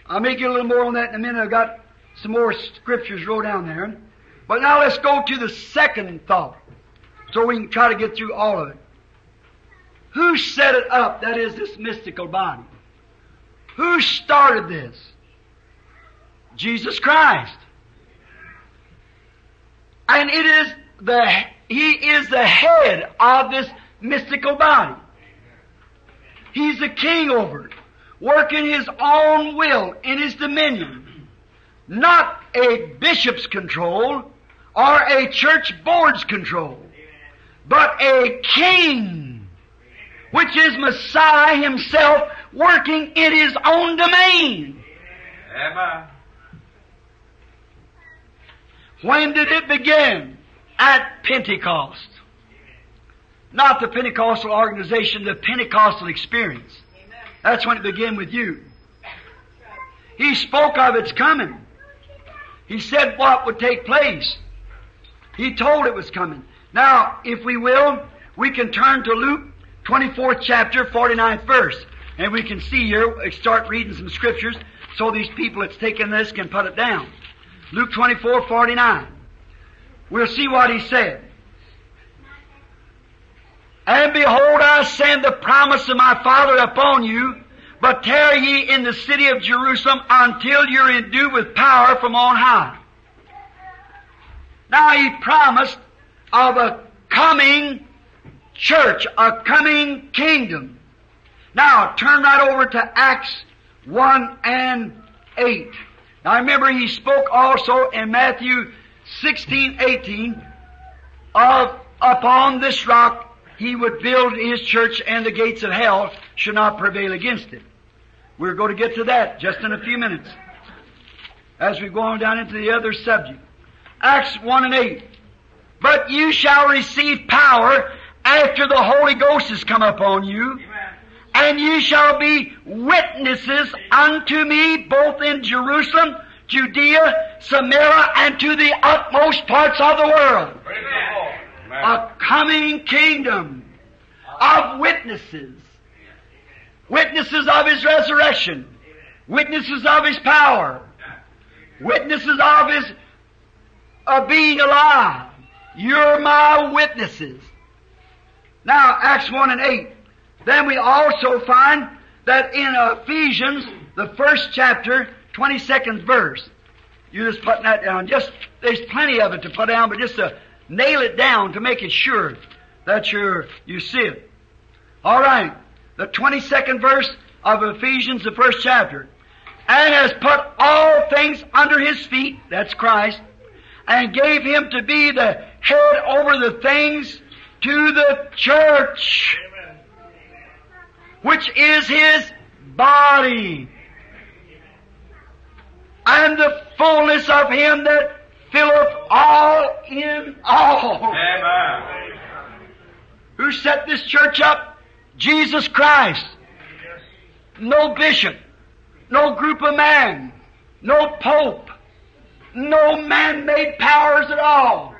I'll make you a little more on that in a minute. I've got some more scriptures wrote down there. But now let's go to the second thought, so we can try to get through all of it. Who set it up? That is this mystical body. Who started this? Jesus Christ. And it is the, He is the head of this mystical body. He's the king over it, working His own will in His dominion. Not a bishop's control or a church board's control, but a king, which is Messiah himself working in his own domain. Amen. When did it begin? At Pentecost. Not the Pentecostal organization, the Pentecostal experience. That's when it began with you. He spoke of its coming. He said what would take place. He told it was coming. Now, if we will, we can turn to Luke 24th chapter, 49th verse. And we can see here, start reading some scriptures so these people that's taking this can put it down. Luke 24, 49. We'll see what he said. And behold, I send the promise of my Father upon you, but tarry ye in the city of Jerusalem until you're endued with power from on high. Now he promised of a coming church, a coming kingdom. Now turn right over to Acts 1 and 8. Now remember he spoke also in Matthew 16, 18 of upon this rock he would build his church and the gates of hell should not prevail against it. We're going to get to that just in a few minutes as we go on down into the other subject. Acts 1 and 8. But you shall receive power after the Holy Ghost has come upon you, and you shall be witnesses unto me both in Jerusalem, Judea, Samaria, and to the utmost parts of the world. Lord. A coming kingdom of witnesses. Witnesses of His resurrection. Witnesses of His power. Witnesses of His of being alive. You're my witnesses. Now, Acts 1 and 8. Then we also find that in Ephesians, the first chapter, 22nd verse. you're just putting that down. Just, there's plenty of it to put down, but just to nail it down to make it sure that you're, you see it. Alright. The 22nd verse of Ephesians, the first chapter. And has put all things under his feet, that's Christ, and gave him to be the head over the things to the church, which is his body, and the fullness of him that filleth all in all. Amen. Who set this church up? Jesus Christ. No bishop, no group of men, no pope, no man-made powers at all.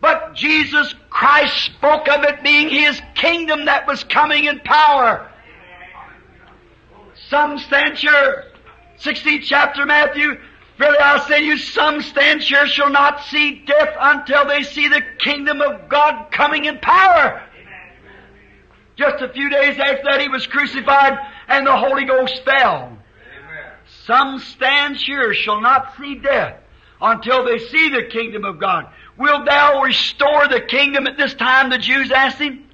But Jesus Christ spoke of it being His kingdom that was coming in power. Some stand sure. 16th chapter Matthew. Verily I say you, some stand here shall not see death until they see the kingdom of God coming in power. Just a few days after that he was crucified and the Holy Ghost fell. Some stand here shall not see death until they see the kingdom of God. Will thou restore the kingdom at this time? The Jews asked him.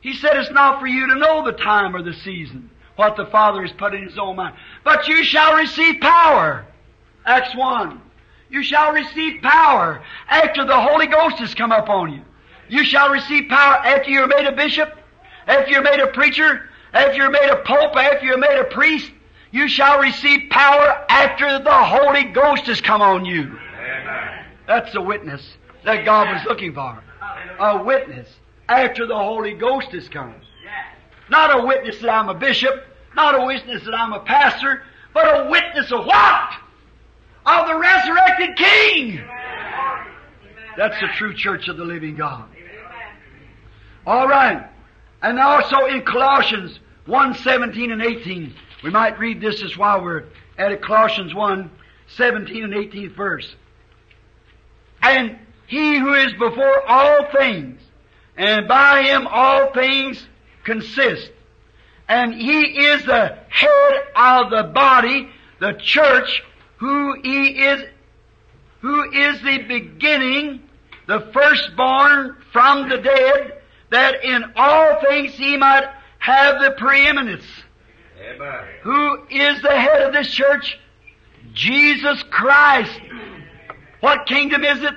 He said, It's not for you to know the time or the season, what the Father has put in his own mind. But you shall receive power. Acts 1. You shall receive power after the Holy Ghost has come upon you. You shall receive power after you're made a bishop, after you're made a preacher, after you're made a pope, after you're made a priest. You shall receive power after the Holy Ghost has come on you. Amen. That's the witness that God was looking for. A witness after the Holy Ghost has come. Not a witness that I'm a bishop, not a witness that I'm a pastor, but a witness of what? Of the resurrected King. That's the true church of the living God. All right. And also in Colossians 1, 17 and 18. We might read this as while we're at it. Colossians 1, 17 and 18th verse. And he who is before all things, and by him all things consist. And he is the head of the body, the church, who he is, who is the beginning, the firstborn from the dead, that in all things he might have the preeminence. Amen. Who is the head of this church? Jesus Christ. What kingdom is it?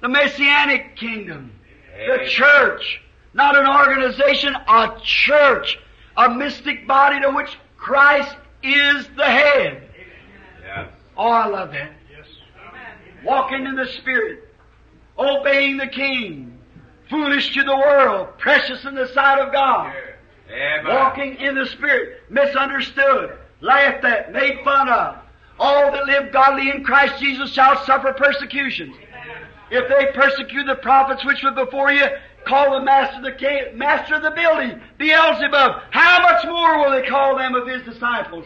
The Messianic kingdom. The church. Not an organization, a church. A mystic body to which Christ is the head. Oh, I love that. Yes. Walking in the Spirit. Obeying the King. Foolish to the world. Precious in the sight of God. Amen. Walking in the Spirit. Misunderstood. Laughed at. Made fun of. All that live godly in Christ Jesus shall suffer persecutions. If they persecute the prophets which were before you, call the master of the ca- master of the building, Beelzebub. How much more will they call them of his disciples?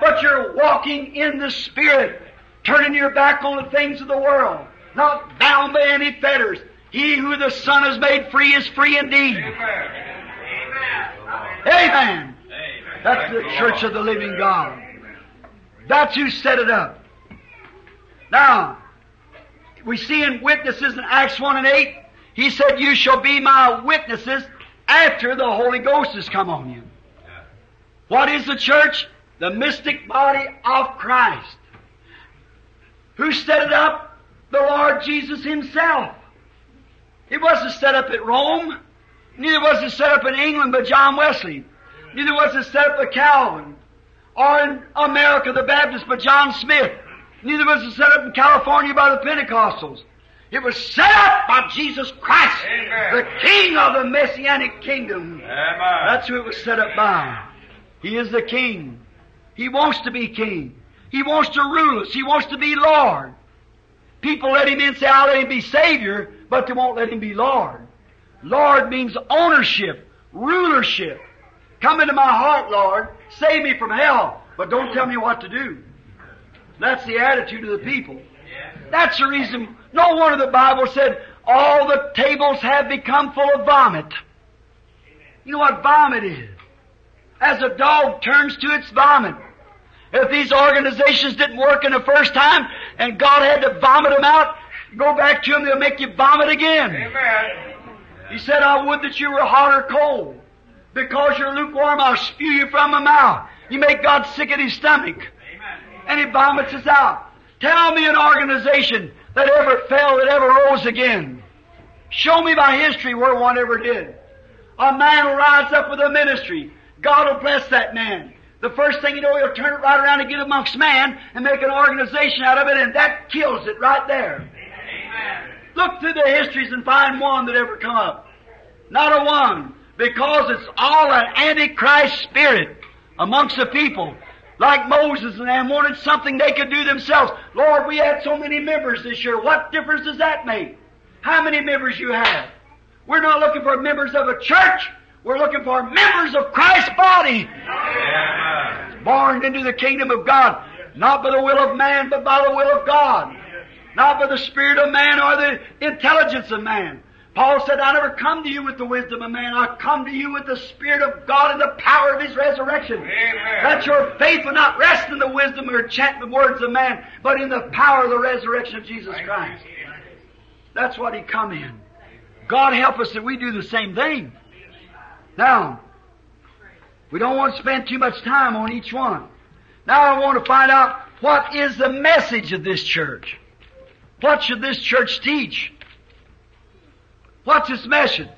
But you're walking in the Spirit, turning your back on the things of the world, not bound by any fetters. He who the Son has made free is free indeed. Amen. Amen. That's the church of the living God. That's who set it up. Now, we see in witnesses in Acts 1 and 8, he said, You shall be my witnesses after the Holy Ghost has come on you. What is the church? The mystic body of Christ. Who set it up? The Lord Jesus Himself. It wasn't set up at Rome. Neither was it set up in England by John Wesley. Neither was it set up by Calvin. Or in America, the Baptist by John Smith. Neither was it set up in California by the Pentecostals. It was set up by Jesus Christ, Amen. the King of the Messianic kingdom. Amen. That's who it was set up by. He is the King. He wants to be King. He wants to rule us. He wants to be Lord. People let him in and say, I'll let him be Savior, but they won't let him be Lord. Lord means ownership, rulership. Come into my heart, Lord. Save me from hell, but don't tell me what to do. That's the attitude of the people. That's the reason no one wonder the Bible said all the tables have become full of vomit. You know what vomit is? As a dog turns to its vomit. If these organizations didn't work in the first time and God had to vomit them out, go back to them, they'll make you vomit again. Amen. He said, I would that you were hot or cold. Because you're lukewarm, I'll spew you from my mouth. You make God sick at his stomach. And he vomits us out. Tell me an organization that ever fell, that ever rose again. Show me by history where one ever did. A man will rise up with a ministry. God will bless that man. The first thing you know, he'll turn it right around and get amongst man and make an organization out of it, and that kills it right there. Look through the histories and find one that ever come up. Not a one. Because it's all an antichrist spirit amongst the people. Like Moses and them wanted something they could do themselves. Lord, we had so many members this year. What difference does that make? How many members you have? We're not looking for members of a church. We're looking for members of Christ's body. Amen. Born into the kingdom of God. Not by the will of man, but by the will of God. Not by the spirit of man or the intelligence of man. Paul said, I never come to you with the wisdom of man. I come to you with the Spirit of God and the power of His resurrection. Amen. That your faith will not rest in the wisdom or enchantment words of man, but in the power of the resurrection of Jesus Christ. That's what He come in. God help us that we do the same thing. Now, we don't want to spend too much time on each one. Now I want to find out what is the message of this church. What should this church teach? What's its message?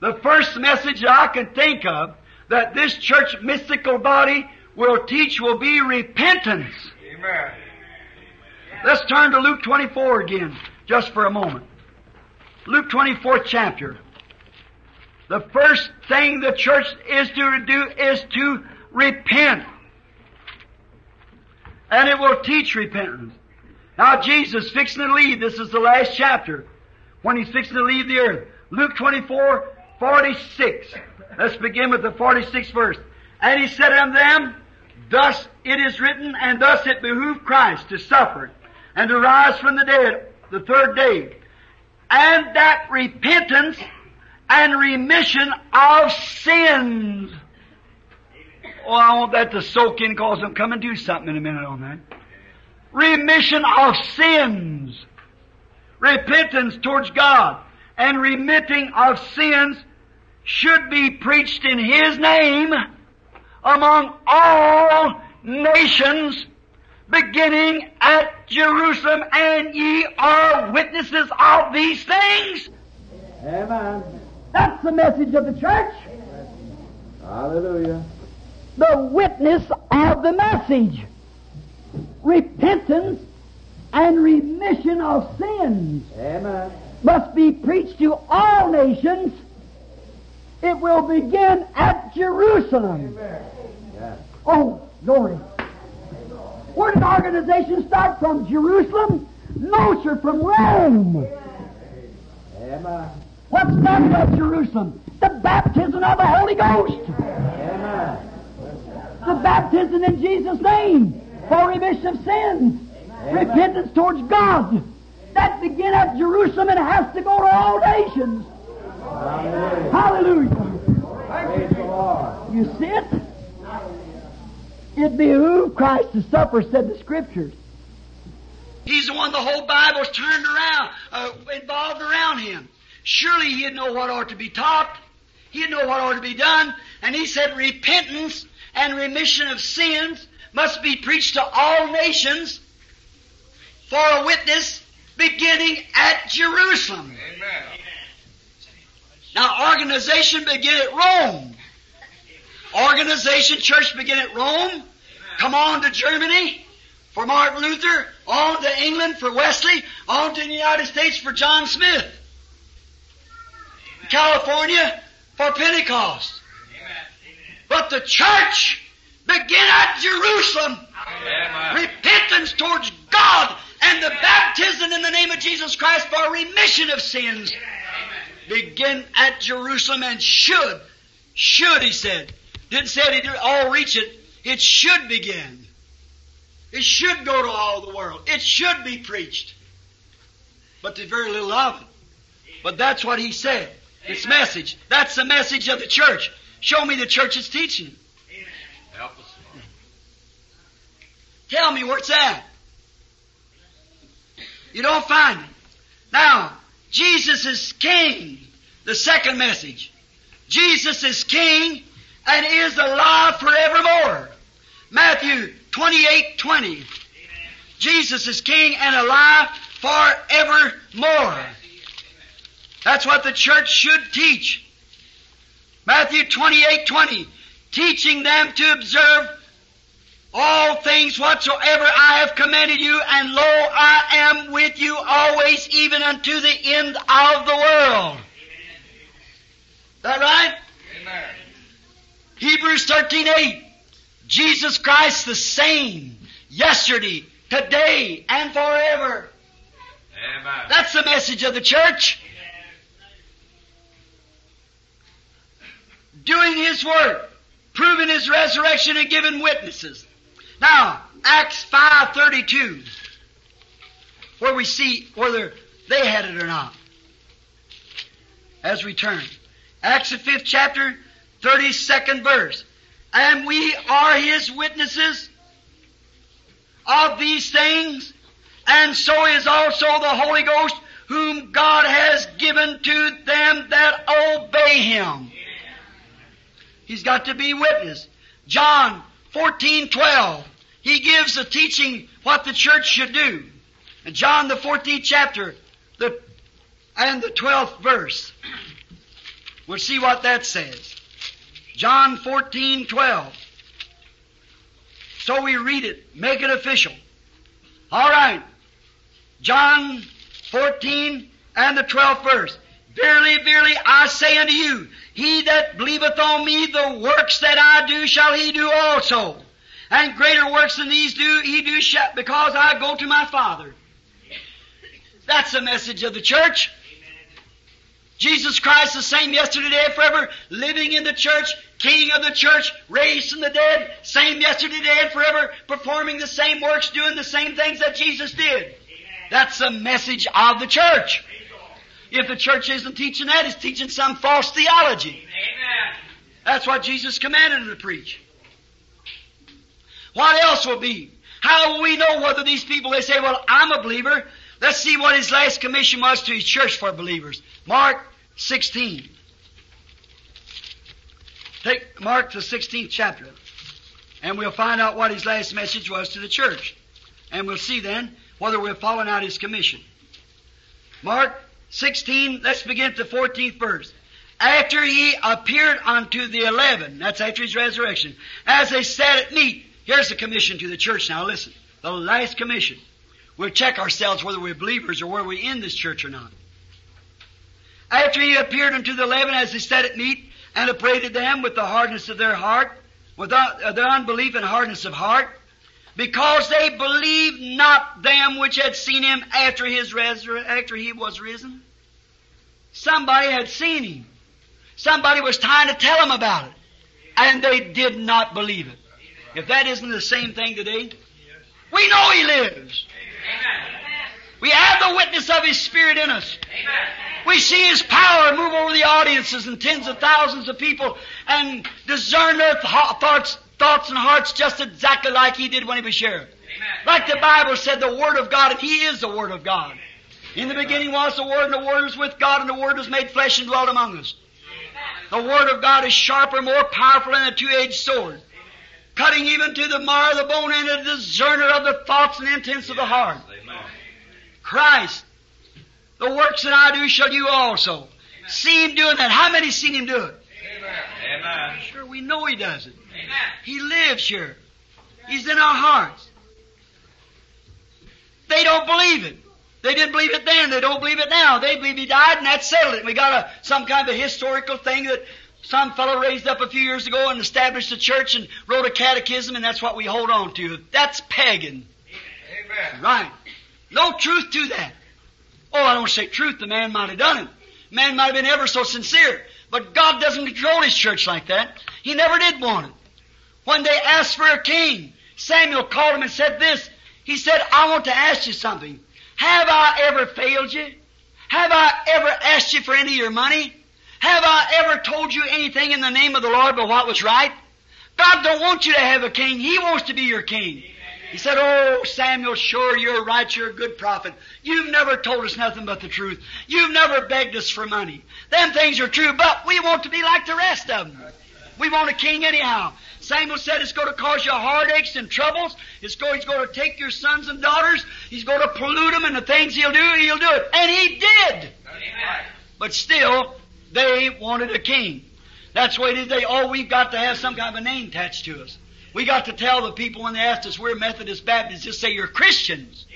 The first message that I can think of that this church mystical body will teach will be repentance. Amen. Let's turn to Luke 24 again, just for a moment. Luke 24 chapter. The first thing the church is to do is to repent. And it will teach repentance. Now Jesus fixing to leave, this is the last chapter, when he's fixing to leave the earth. Luke 24, 46. Let's begin with the 46th verse. And he said unto them, Thus it is written, and thus it behooved Christ to suffer, and to rise from the dead the third day, and that repentance and remission of sins. Oh, I want that to soak in because I'm coming to do something in a minute on that. Remission of sins. Repentance towards God and remitting of sins should be preached in His name among all nations beginning at at Jerusalem, and ye are witnesses of these things. Amen. That's the message of the church. Hallelujah. The witness of the message. Repentance and remission of sins Amen. must be preached to all nations. It will begin at Jerusalem. Yeah. Oh, glory. Where did organization start from? Jerusalem? No, sir, from Rome. Amen. What started at Jerusalem? The baptism of the Holy Ghost. Amen. The baptism in Jesus' name for remission of sins. Repentance towards God. That begin at Jerusalem and has to go to all nations. Hallelujah. Hallelujah. Praise the Lord. You see it? It behooved Christ to suffer, said the Scriptures. He's the one the whole Bible's turned around, uh, involved around him. Surely he'd know what ought to be taught. He'd know what ought to be done. And he said repentance and remission of sins must be preached to all nations for a witness beginning at Jerusalem. Amen. Now, organization begin at Rome. Organization, church begin at Rome. Come on to Germany for Martin Luther. On to England for Wesley. On to the United States for John Smith. California for Pentecost. But the church begin at Jerusalem. Amen. Repentance towards God and the baptism in the name of Jesus Christ for remission of sins begin at Jerusalem and should, should, he said. Didn't say it would all reach it. It should begin. It should go to all the world. It should be preached. But there's very little of it. But that's what he said. It's message. That's the message of the church. Show me the church's teaching. Amen. Help us. Tell me where it's at. You don't find it. Now, Jesus is King. The second message. Jesus is King and is alive forevermore. Matthew 28, 20. Jesus is King and alive forevermore. That's what the church should teach. Matthew 28, 20. Teaching them to observe all things whatsoever I have commanded you, and lo, I am with you always, even unto the end of the world. That right? Amen. Hebrews 13:8. Jesus Christ the same yesterday, today, and forever. Amen. That's the message of the church. Doing His work, proving His resurrection, and giving witnesses. Now, Acts 5.32, where we see whether they had it or not. As we turn. Acts the 5th chapter, 32nd verse. And we are His witnesses of these things, and so is also the Holy Ghost, whom God has given to them that obey Him. He's got to be witness. John 14, 12. He gives a teaching what the church should do. John the 14th chapter, the, and the 12th verse. We'll see what that says. John 14, 12. So we read it, make it official. All right. John 14 and the 12th verse. Verily, verily, I say unto you, he that believeth on me, the works that I do shall he do also. And greater works than these do he do shall, because I go to my Father. That's the message of the church. Jesus Christ the same yesterday, today, forever, living in the church, King of the church, raised from the dead, same yesterday, today, and forever, performing the same works, doing the same things that Jesus did. That's the message of the church. If the church isn't teaching that, it's teaching some false theology. Amen. That's what Jesus commanded them to preach. What else will be? How will we know whether these people, they say, well, I'm a believer. Let's see what his last commission was to his church for believers. Mark 16. Take Mark the 16th chapter, and we'll find out what his last message was to the church. And we'll see then whether we're following out His commission. Mark 16, let's begin at the 14th verse. After He appeared unto the eleven, that's after His resurrection, as they sat at meat, here's the commission to the church now, listen. The last commission. We'll check ourselves whether we're believers or whether we're in this church or not. After he appeared unto the eleven as they sat at meat, and upbraided them with the hardness of their heart, with uh, their unbelief and hardness of heart, because they believed not them which had seen him after his resur- after he was risen. Somebody had seen him. Somebody was trying to tell them about it, and they did not believe it. If that isn't the same thing today, we know he lives. We have the witness of his spirit in us. We see His power move over the audiences and tens of thousands of people and discern their th- thoughts, thoughts and hearts just exactly like He did when He was sheriff. Like the Bible said, the Word of God, and He is the Word of God. In the beginning was the Word, and the Word was with God, and the Word was made flesh and dwelt among us. The Word of God is sharper, more powerful than a two-edged sword, cutting even to the marrow of the bone and a discerner of the thoughts and intents of the heart. Christ the works that I do shall you also. See him doing that. How many seen him do it? Amen. Sure, we know he does it. He lives here. He's in our hearts. They don't believe it. They didn't believe it then. They don't believe it now. They believe he died and that settled it. We got a, some kind of a historical thing that some fellow raised up a few years ago and established a church and wrote a catechism and that's what we hold on to. That's pagan. Amen. Right. No truth to that. Oh, I don't say truth. The man might have done it. Man might have been ever so sincere. But God doesn't control His church like that. He never did want it. When they asked for a king, Samuel called him and said this. He said, I want to ask you something. Have I ever failed you? Have I ever asked you for any of your money? Have I ever told you anything in the name of the Lord but what was right? God don't want you to have a king. He wants to be your king. He said, Oh, Samuel, sure, you're right. You're a good prophet. You've never told us nothing but the truth. You've never begged us for money. Them things are true, but we want to be like the rest of them. We want a king anyhow. Samuel said it's going to cause you heartaches and troubles. It's going, he's going to take your sons and daughters. He's going to pollute them and the things he'll do, he'll do it. And he did. But still, they wanted a king. That's why. They, oh, we've got to have some kind of a name attached to us. We got to tell the people when they asked us, we're Methodist Baptists, just say you're Christians.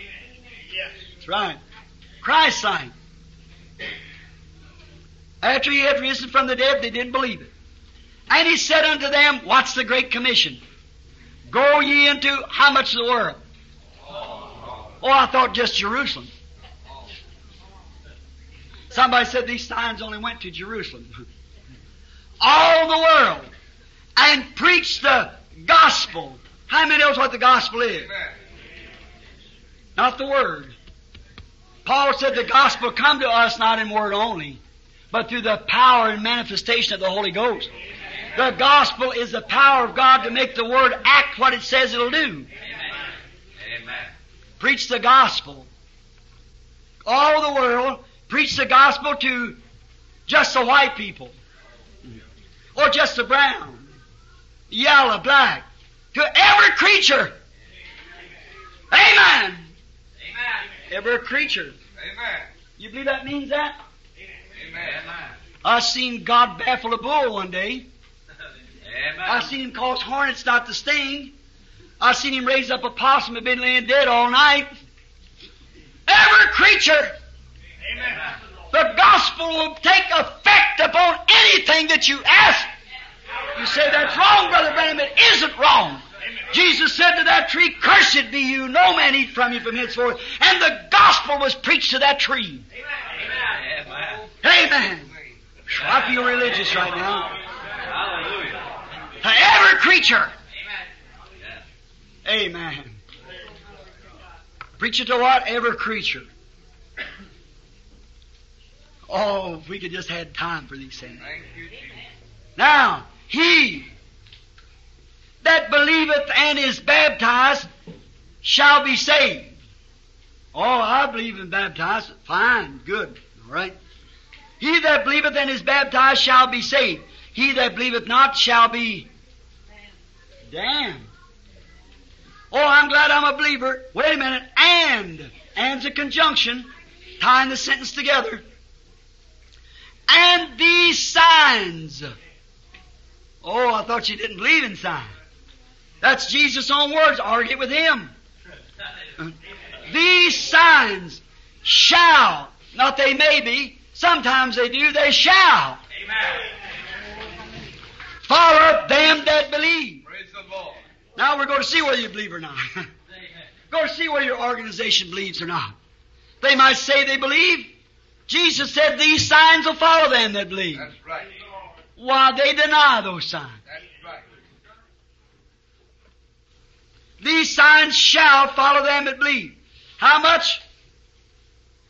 Yes. That's right. Christ like. After he had risen from the dead, they didn't believe it. And he said unto them, What's the Great Commission? Go ye into how much of the world? Oh, I thought just Jerusalem. Somebody said these signs only went to Jerusalem. <laughs> All the world. And preach the gospel. How many knows what the gospel is? Not the word. Paul said the gospel come to us not in word only, but through the power and manifestation of the Holy Ghost. The gospel is the power of God to make the word act what it says it'll do. Amen. Preach the gospel. All the world, preach the gospel to just the white people. Or just the brown, yellow, black. To every creature. Amen. Amen. Every creature. Amen. You believe that means that? Amen. I seen God baffle a bull one day. I Amen. seen him cause hornets not to sting. I seen him raise up a possum that been laying dead all night. Every creature, Amen. the gospel will take effect upon anything that you ask. You say that's wrong, Brother Branham. It isn't wrong. Jesus said to that tree, Cursed be you, no man eat from you from henceforth. And the gospel was preached to that tree. Amen. Amen. I feel religious right now. Hallelujah. To every creature. Yeah. Amen. Preach it to what? Every creature. Oh, if we could just had time for these things. Thank you, Jesus. Now, he that believeth and is baptized shall be saved. Oh, I believe in baptized. Fine, good, all right. He that believeth and is baptized shall be saved. He that believeth not shall be damned. Oh, I'm glad I'm a believer. Wait a minute. And. And's a conjunction, tying the sentence together. And these signs. Oh, I thought you didn't believe in signs. That's Jesus' own words. Argue with him. <laughs> These signs shall, not they may be, sometimes they do, they shall Amen. follow them that believe. Praise the Lord. Now we're going to see whether you believe or not. <laughs> Go to see whether your organization believes or not. They might say they believe. Jesus said these signs will follow them that believe. That's right. Why they deny those signs. That's right. These signs shall follow them that believe. How much?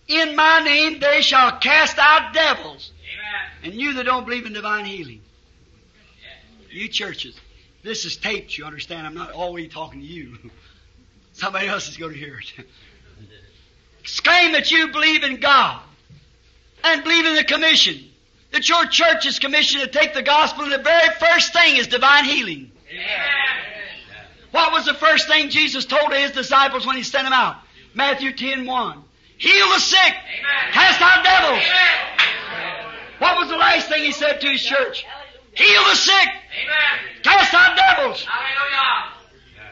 In my name they shall cast out devils. Amen. And you that don't believe in divine healing. You churches. This is taped, you understand. I'm not always talking to you. <laughs> Somebody else is going to hear it. Exclaim that you believe in God and believe in the commission. That your church is commissioned to take the gospel and the very first thing is divine healing. What was the first thing Jesus told his disciples when he sent them out? Matthew 10 1. Heal the sick. Cast out devils. What was the last thing he said to his church? Heal the sick. Amen. Cast out devils. Hallelujah.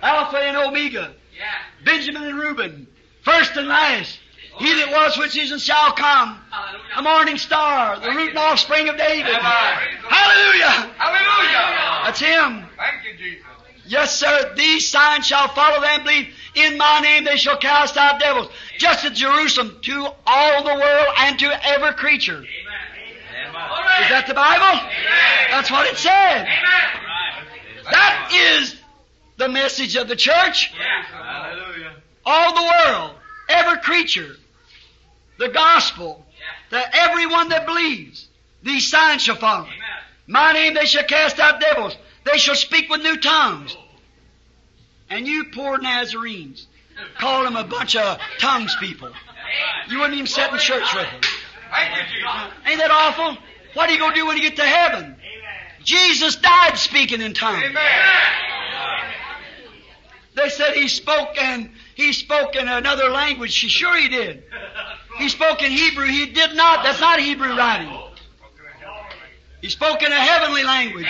Alpha and Omega. Yeah. Benjamin and Reuben. First and last. He that was, which is, and shall come. Hallelujah. The morning star. The root and offspring of David. Hallelujah. Hallelujah. That's him. Thank you, Jesus. Yes, sir. These signs shall follow them. Believe in my name they shall cast out devils. Just as Jerusalem to all the world and to every creature. Is that the Bible? That's what it said. That is the message of the church. Hallelujah. All the world, every creature, the gospel, that everyone that believes, these signs shall follow. My name they shall cast out devils. They shall speak with new tongues. And you poor Nazarenes, call them a bunch of tongues people. You wouldn't even sit in church with them. Thank you, Jesus. Ain't that awful? What are you going to do when you get to heaven? Jesus died speaking in tongues. They said he spoke and he spoke in another language. Sure he did. He spoke in Hebrew. He did not. That's not Hebrew writing. He spoke in a heavenly language.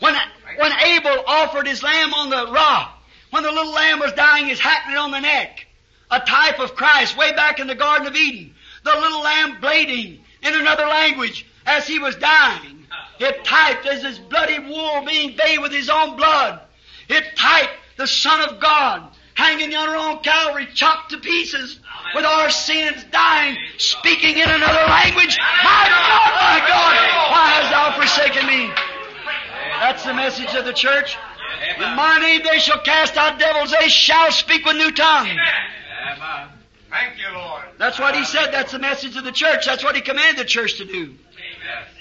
When when Abel offered his lamb on the rock, when the little lamb was dying, he's hacking it on the neck. A type of Christ way back in the Garden of Eden. The little lamb bleating in another language as he was dying. It typed as his bloody wool being bathed with his own blood. It typed the Son of God hanging on Calvary, chopped to pieces with our sins, dying, speaking in another language. My God, my God, why hast thou forsaken me? That's the message of the church. In my name they shall cast out devils, they shall speak with new tongues. Thank you, Lord. That's what he said. That's the message of the church. That's what he commanded the church to do.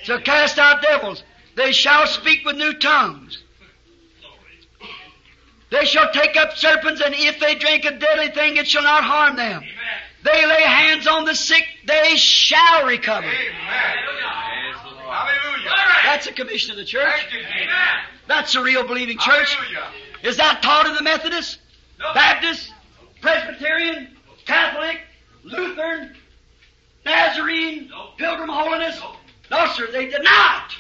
To cast out devils. They shall speak with new tongues. They shall take up serpents, and if they drink a deadly thing, it shall not harm them. They lay hands on the sick, they shall recover. Hallelujah. That's a commission of the church. Thank. That's a real believing church. Hallelujah. Is that taught in the Methodist, Baptist, Presbyterian, Catholic, Lutheran, Nazarene, Pilgrim Holiness? No, sir, they did not.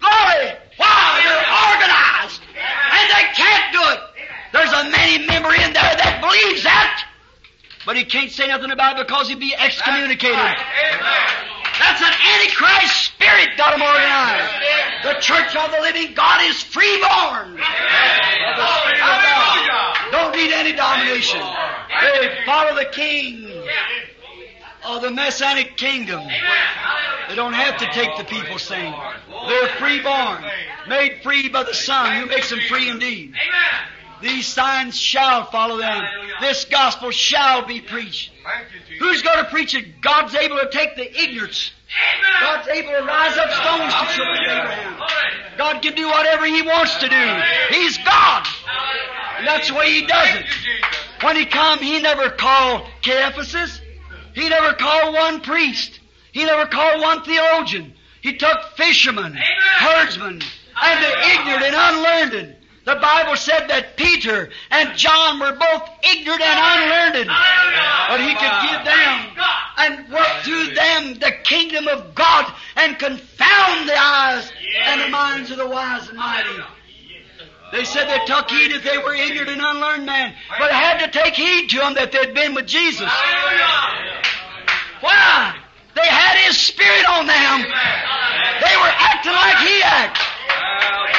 Glory! Why? They're organized. And they can't do it. There's a many member in there that believes that. But he can't say nothing about it because he'd be excommunicated. That's an antichrist spirit got him organized. The church of the living God is freeborn. Don't need any domination. They follow the king of the Messianic kingdom. They don't have to take the people's thing. They're freeborn, made free by the Son, who makes them free indeed. These signs shall follow them. This gospel shall be preached. Thank you, Jesus. Who's going to preach it? God's able to take the ignorance. God's able to rise up stones to children Abraham. God can do whatever He wants to do. He's God. And that's the way He does it. Thank you, Jesus. When He come, He never called Caiaphas. He never called one priest. He never called one theologian. He took fishermen, herdsmen, and the ignorant and unlearned. The Bible said that Peter and John were both ignorant and unlearned, but he could give them and work through them the kingdom of God and confound the eyes and the minds of the wise and mighty. They said they took heed if they were ignorant and unlearned men, but had to take heed to them that they'd been with Jesus. Why? They had His Spirit on them. They were acting like He acted.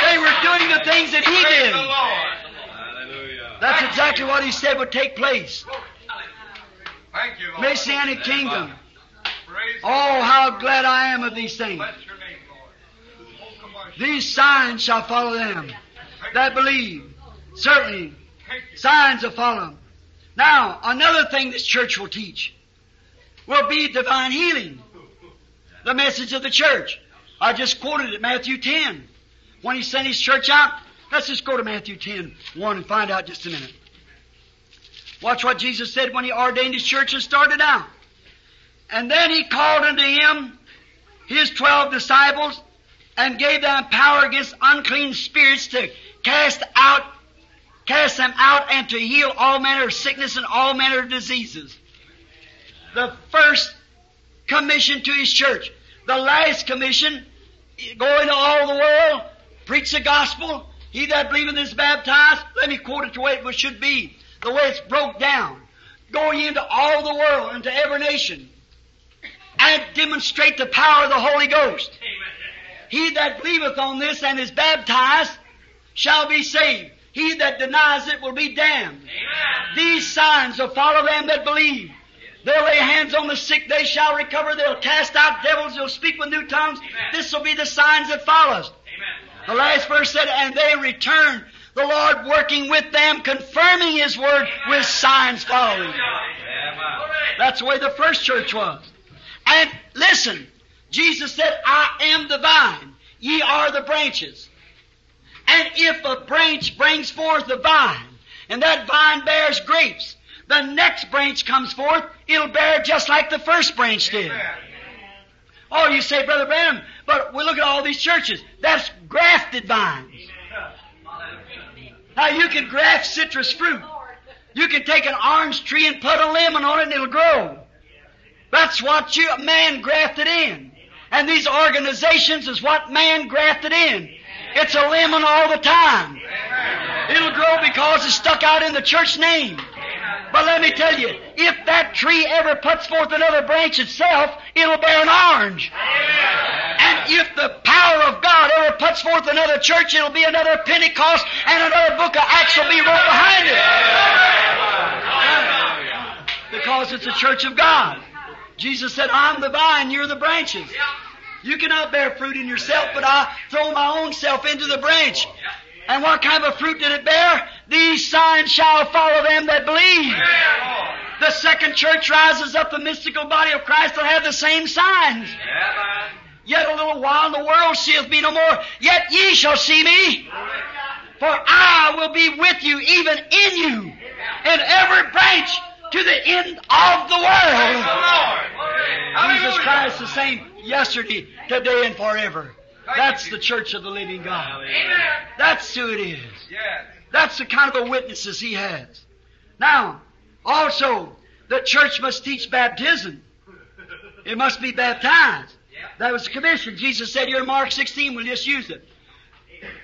They were doing the things that He did. That's exactly what He said would take place. Thank you, Messianic kingdom. Oh, how glad I am of these things. Bless your name, Lord. Come on. These signs shall follow them that believe. Certainly, signs will follow them. Now, another thing this church will teach will be divine healing. The message of the church. I just quoted it, Matthew 10. When he sent his church out, let's just go to Matthew 10, 1 and find out just a minute. Watch what Jesus said when he ordained his church and started out. And then he called unto him his twelve disciples and gave them power against unclean spirits to cast out, cast them out and to heal all manner of sickness and all manner of diseases. The first commission to his church. The last commission, go into all the world, preach the gospel. He that believeth is baptized. Let me quote it the way it should be, the way it's broke down. Go ye into all the world, into every nation, and demonstrate the power of the Holy Ghost. He that believeth on this and is baptized shall be saved. He that denies it will be damned. These signs will follow them that believe. They'll lay hands on the sick, they shall recover. They'll cast out devils, they'll speak with new tongues. This will be the signs that follow us. The last verse said, and they returned, the Lord working with them, confirming His word with signs following. That's the way the first church was. And listen, Jesus said, I am the vine, ye are the branches. And if a branch brings forth a vine, and that vine bears grapes, the next branch comes forth, it'll bear just like the first branch did. Oh, you say, Brother Branham, but we look at all these churches. That's grafted vines. Now you can graft citrus fruit. You can take an orange tree and put a lemon on it and it'll grow. That's what you, man grafted in. And these organizations is what man grafted in. It's a lemon all the time. It'll grow because it's stuck out in the church name. But let me tell you, if that tree ever puts forth another branch itself, it'll bear an orange. And if the power of God ever puts forth another church, it'll be another Pentecost and another book of Acts will be wrote behind it. Because it's a church of God. Jesus said, I'm the vine, you're the branches. You cannot bear fruit in yourself, but I throw my own self into the branch. And what kind of fruit did it bear? These signs shall follow them that believe. The second church rises up, the mystical body of Christ will have the same signs. Yet a little while and the world seeth me no more. Yet ye shall see me. For I will be with you, even in you, in every branch to the end of the world. Jesus Christ the same yesterday, today, and forever. That's the church of the living God. Amen. That's who it is. Yes. That's the kind of a witnesses he has. Now, also, the church must teach baptism. It must be baptized. That was the commission. Jesus said here in Mark 16, we'll just use it.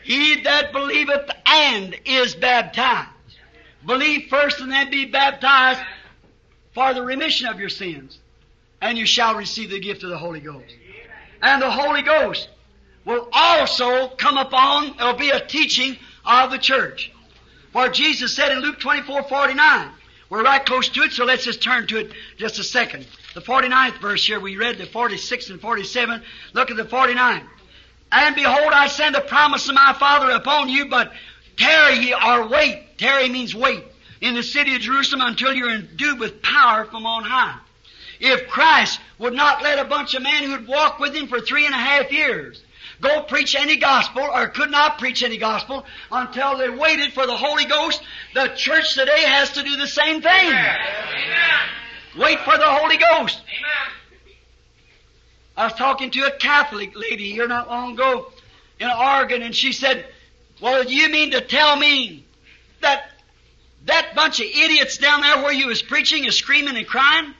He that believeth and is baptized. Believe first and then be baptized for the remission of your sins. And you shall receive the gift of the Holy Ghost. And the Holy Ghost will also come upon, it'll be a teaching of the church. For Jesus said in Luke 24, 49, we're right close to it, so let's just turn to it just a second. The 49th verse here, we read the 46 and 47. Look at the 49. And behold, I send the promise of my Father upon you, but tarry ye or wait. Tarry means wait. In the city of Jerusalem until you're endued with power from on high. If Christ would not let a bunch of men who'd walked with him for three and a half years go preach any gospel or could not preach any gospel until they waited for the Holy Ghost, the church today has to do the same thing. Wait for the Holy Ghost. I was talking to a Catholic lady here not long ago in Oregon, and she said, Well, you mean to tell me that that bunch of idiots down there where you was preaching is screaming and crying?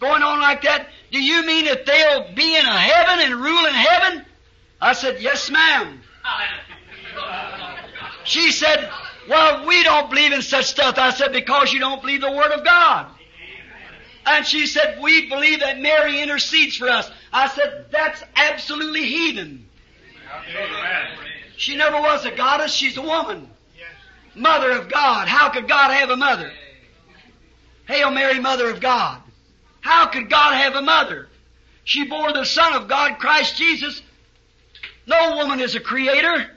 Going on like that? Do you mean that they'll be in a heaven and rule in heaven? I said, Yes, ma'am. She said, Well, we don't believe in such stuff. I said, Because you don't believe the Word of God. And she said, We believe that Mary intercedes for us. I said, That's absolutely heathen. She never was a goddess, she's a woman. Mother of God. How could God have a mother? Hail Mary, Mother of God. How could God have a mother? She bore the Son of God, Christ Jesus. No woman is a creator.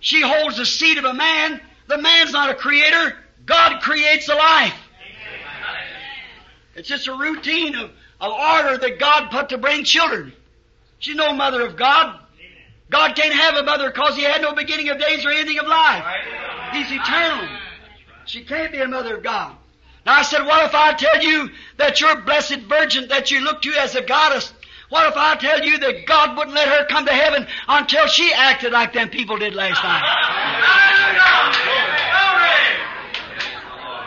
She holds the seed of a man. The man's not a creator. God creates a life. It's just a routine of, of order that God put to bring children. She's no mother of God. God can't have a mother because He had no beginning of days or anything of life. He's eternal. She can't be a mother of God. Now I said, what if I tell you that your blessed virgin that you look to as a goddess, what if I tell you that God wouldn't let her come to heaven until she acted like them people did last night?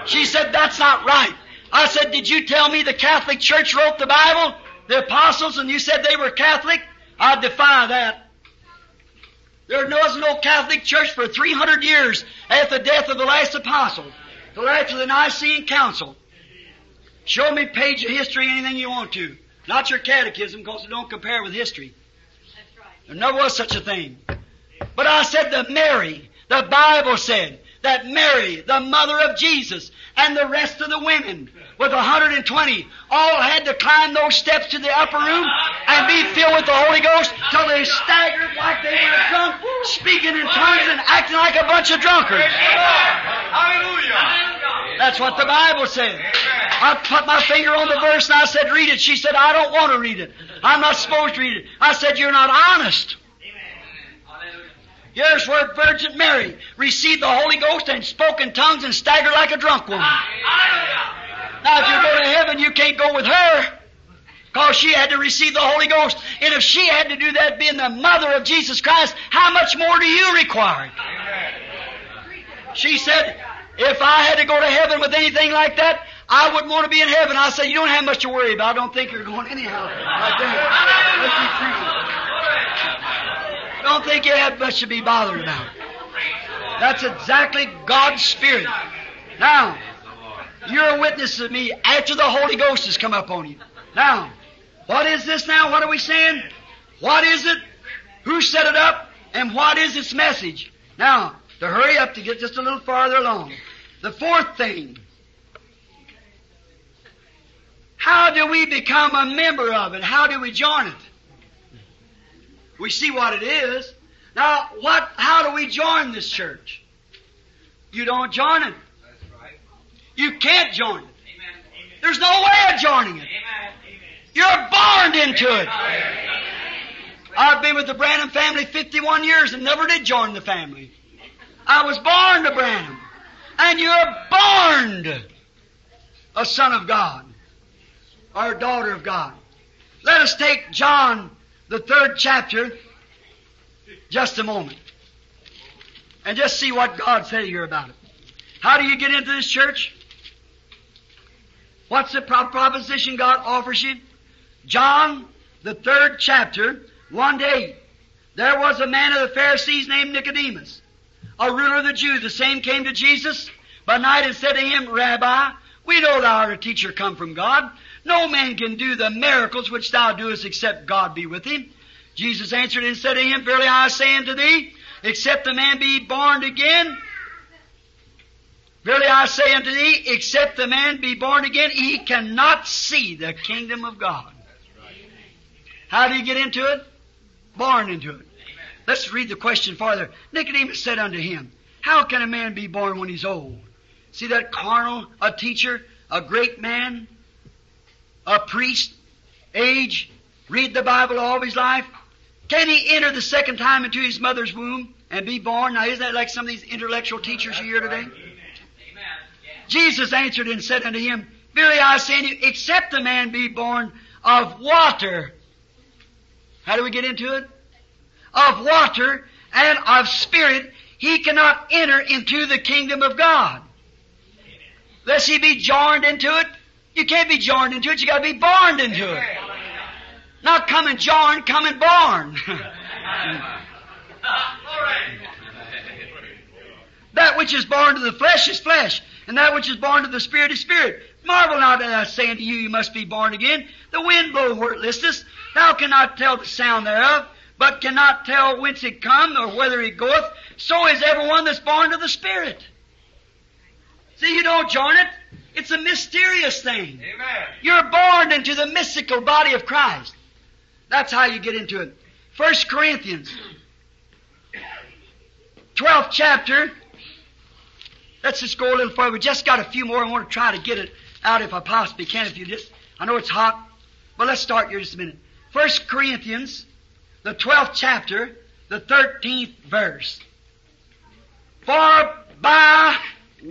She said, that's not right. I said, did you tell me the Catholic Church wrote the Bible? The apostles, and you said they were Catholic? I defy that. There was no Catholic Church for 300 years after the death of the last apostle, till after the Nicene Council. Show me page of history, anything you want to. Not your catechism, because it don't compare with history. There never was such a thing. But I said that Mary, the Bible said, that Mary, the mother of Jesus, and the rest of the women, with 120, all had to climb those steps to the upper room and be filled with the Holy Ghost till they staggered like they were drunk, speaking in tongues and acting like a bunch of drunkards. Hallelujah. That's what the Bible said. I put my finger on the verse and I said, read it. She said, I don't want to read it. I'm not supposed to read it. I said, you're not honest. Here's where Virgin Mary received the Holy Ghost and spoke in tongues and staggered like a drunk woman. Now, if you go to heaven, you can't go with her. Because she had to receive the Holy Ghost. And if she had to do that being the mother of Jesus Christ, how much more do you require? She said, if I had to go to heaven with anything like that, I wouldn't want to be in heaven. I said, you don't have much to worry about. I don't think you're going anyhow. Like that. Don't think you have much to be bothered about. That's exactly God's Spirit. Now, you're a witness of me after the Holy Ghost has come up on you. Now, what is this now? What are we saying? What is it? Who set it up? And what is its message? Now, to hurry up to get just a little farther along. The fourth thing. How do we become a member of it? How do we join it? We see what it is. Now, what, how do we join this church? You don't join it. You can't join it. There's no way of joining it. You're born into it. I've been with the Branham family 51 years and never did join the family. I was born to Branham. And you're born a son of God or a daughter of God. Let us take John, the third chapter, just a moment. And just see what God said here about it. How do you get into this church? What's the pro- proposition God offers you? John, the third chapter, 1 to 8. There was a man of the Pharisees named Nicodemus, a ruler of the Jews. The same came to Jesus by night and said to him, Rabbi, we know thou art a teacher come from God. No man can do the miracles which thou doest except God be with him. Jesus answered and said to him, Verily I say unto thee, except a man be born again, Verily I say unto thee, except the man be born again, he cannot see the kingdom of God. How do you get into it? Born into it. Let's read the question farther. Nicodemus said unto him, How can a man be born when he's old? See that carnal, a teacher, a great man, a priest, age, read the Bible all of his life? Can he enter the second time into his mother's womb and be born? Now, isn't that like some of these intellectual teachers you hear today? Jesus answered and said unto him, Verily I say unto you, except a man be born of water. How do we get into it? Of water and of spirit, he cannot enter into the kingdom of God. Lest he be joined into it. You can't be joined into it, you gotta be born into it. Not come and join, come and born. <laughs> that which is born to the flesh is flesh, and that which is born to the spirit is spirit. Marvel not at us saying to you, you must be born again. The wind blow where it listeth. Thou cannot tell the sound thereof, but cannot tell whence it come or whither it goeth. So is everyone that's born of the Spirit. See, you don't join it. It's a mysterious thing. Amen. You're born into the mystical body of Christ. That's how you get into it. First Corinthians, 12th chapter. Let's just go a little further. We just got a few more. I want to try to get it out if I possibly can. If you just, I know it's hot, but let's start here just a minute. First Corinthians, the 12th chapter, the 13th verse. For by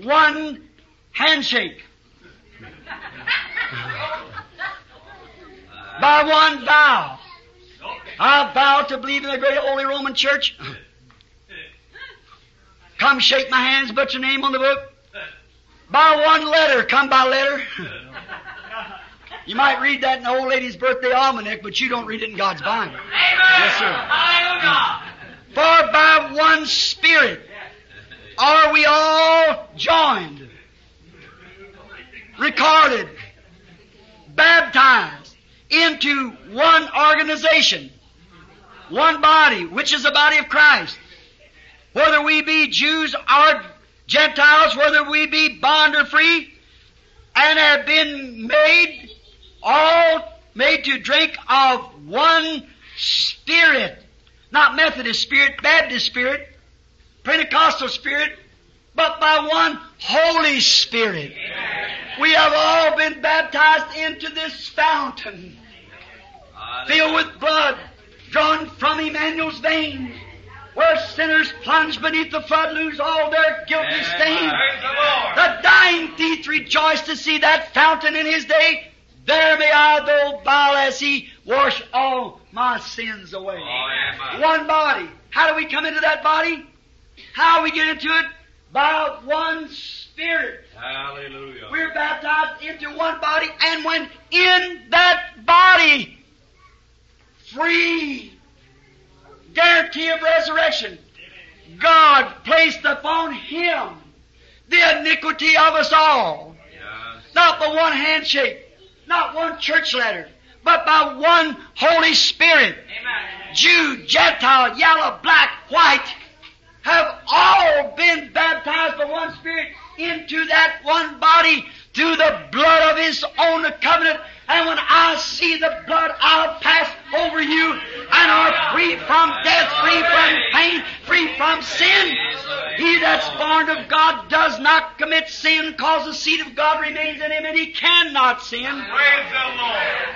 one handshake, <laughs> by one vow, I vow to believe in the great Holy Roman Church. Come shake my hands, put your name on the book. By one letter, come by letter. You might read that in the old lady's birthday almanac, but you don't read it in God's Bible. Amen. Yes, sir. For by one Spirit are we all joined, recorded, baptized into one organization, one body, which is the body of Christ. Whether we be Jews or Gentiles, whether we be bond or free, and have been made all made to drink of one spirit. Not Methodist spirit, Baptist spirit, Pentecostal spirit, but by one Holy Spirit. We have all been baptized into this fountain, filled with blood, drawn from Emmanuel's veins, where sinners plunge beneath the flood lose all their guilty stain. The dying thief rejoiced to see that fountain in his day. There may I, though vile as he, wash all my sins away. amen. One body. How do we come into that body? How we get into it? By one Spirit. Hallelujah. We're baptized into one body, and when in that body, free guarantee of resurrection, God placed upon him the iniquity of us all. Yes. Not by one handshake, not one church letter, but by one Holy Spirit. Jew, Gentile, yellow, black, white, have all been baptized by one Spirit into that one body through the blood of His own covenant. And when I see the blood, I'll pass over you and are free from death, free from pain, free from sin. He that's born of God does not commit sin, cause the seed of God remains in him, and he cannot sin. Praise the Lord.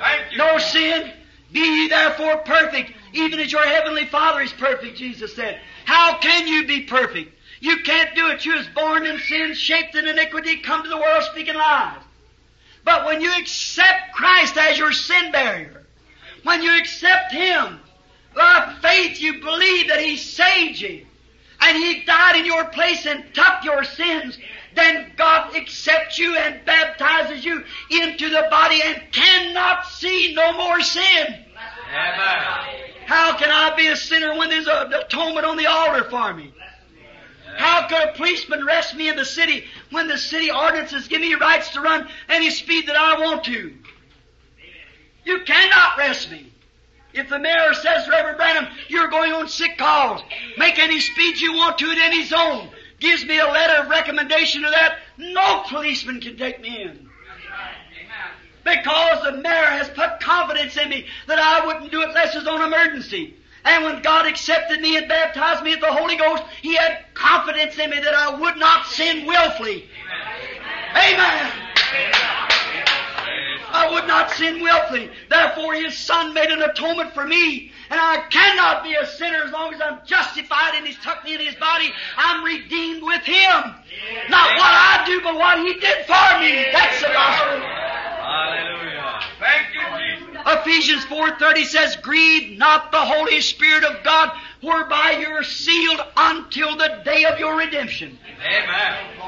Thank you. No sin. Be ye therefore perfect, even as your heavenly Father is perfect, Jesus said. How can you be perfect? You can't do it. You was born in sin, shaped in iniquity, come to the world speaking lies. But when you accept Christ as your sin barrier, when you accept Him, by faith you believe that He saved you, and He died in your place and took your sins, then God accepts you and baptizes you into the body and cannot see no more sin. Amen. How can I be a sinner when there's an atonement on the altar for me? How could a policeman arrest me in the city when the city ordinances give me rights to run any speed that I want to? You cannot arrest me. If the mayor says, Reverend Branham, you're going on sick calls, make any speed you want to at any zone, gives me a letter of recommendation to that, no policeman can take me in. Because the mayor has put confidence in me that I wouldn't do it unless it's on emergency. And when God accepted me and baptized me with the Holy Ghost, He had confidence in me that I would not sin willfully. Amen. I would not sin willfully. Therefore, His Son made an atonement for me. And I cannot be a sinner as long as I'm justified and He's tucked me in His body. I'm redeemed with Him. Not what I do, but what He did for me. That's the gospel. Hallelujah. Thank you, Jesus. Ephesians 4.30 says, Grieve not the Holy Spirit of God, whereby you're sealed until the day of your redemption. Amen.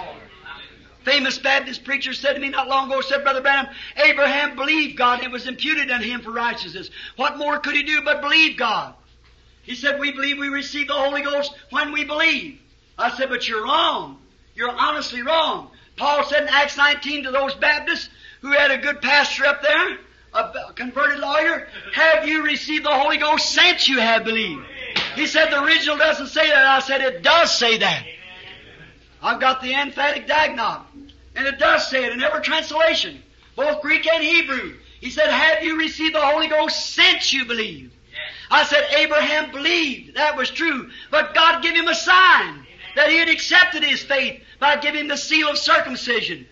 Famous Baptist preacher said to me not long ago, said, Brother Branham, Abraham believed God it was imputed unto him for righteousness. What more could he do but believe God? He said, we believe we receive the Holy Ghost when we believe. I said, but you're wrong. You're honestly wrong. Paul said in Acts 19 to those Baptists who had a good pastor up there, a converted lawyer, have you received the Holy Ghost since you have believed? He said the original doesn't say that. I said it does say that. I've got the Emphatic Diaglott. And it does say it in every translation, both Greek and Hebrew. He said, have you received the Holy Ghost since you believed? I said, Abraham believed. That was true. But God gave him a sign that he had accepted his faith by giving him the seal of circumcision.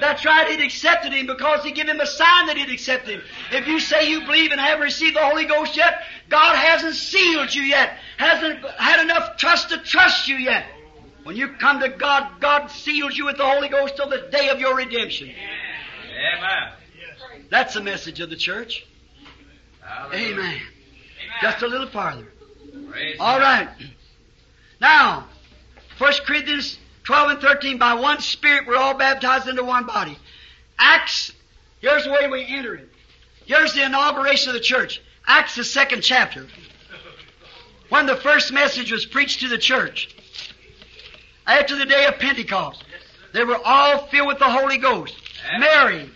That's right, he'd accepted him because he gave him a sign that he'd accepted him. If you say you believe and haven't received the Holy Ghost yet, God hasn't sealed you yet, hasn't had enough trust to trust you yet. When you come to God, God seals you with the Holy Ghost till the day of your redemption. Amen. That's the message of the church. Hallelujah. Amen. Just a little farther. Praise All right. Now, 1 Corinthians 12 and 13, by one Spirit we're all baptized into one body. Acts, here's the way we enter it. Here's the inauguration of the church. Acts, the second chapter. When the first message was preached to the church. After the day of Pentecost. They were all filled with the Holy Ghost. Mary,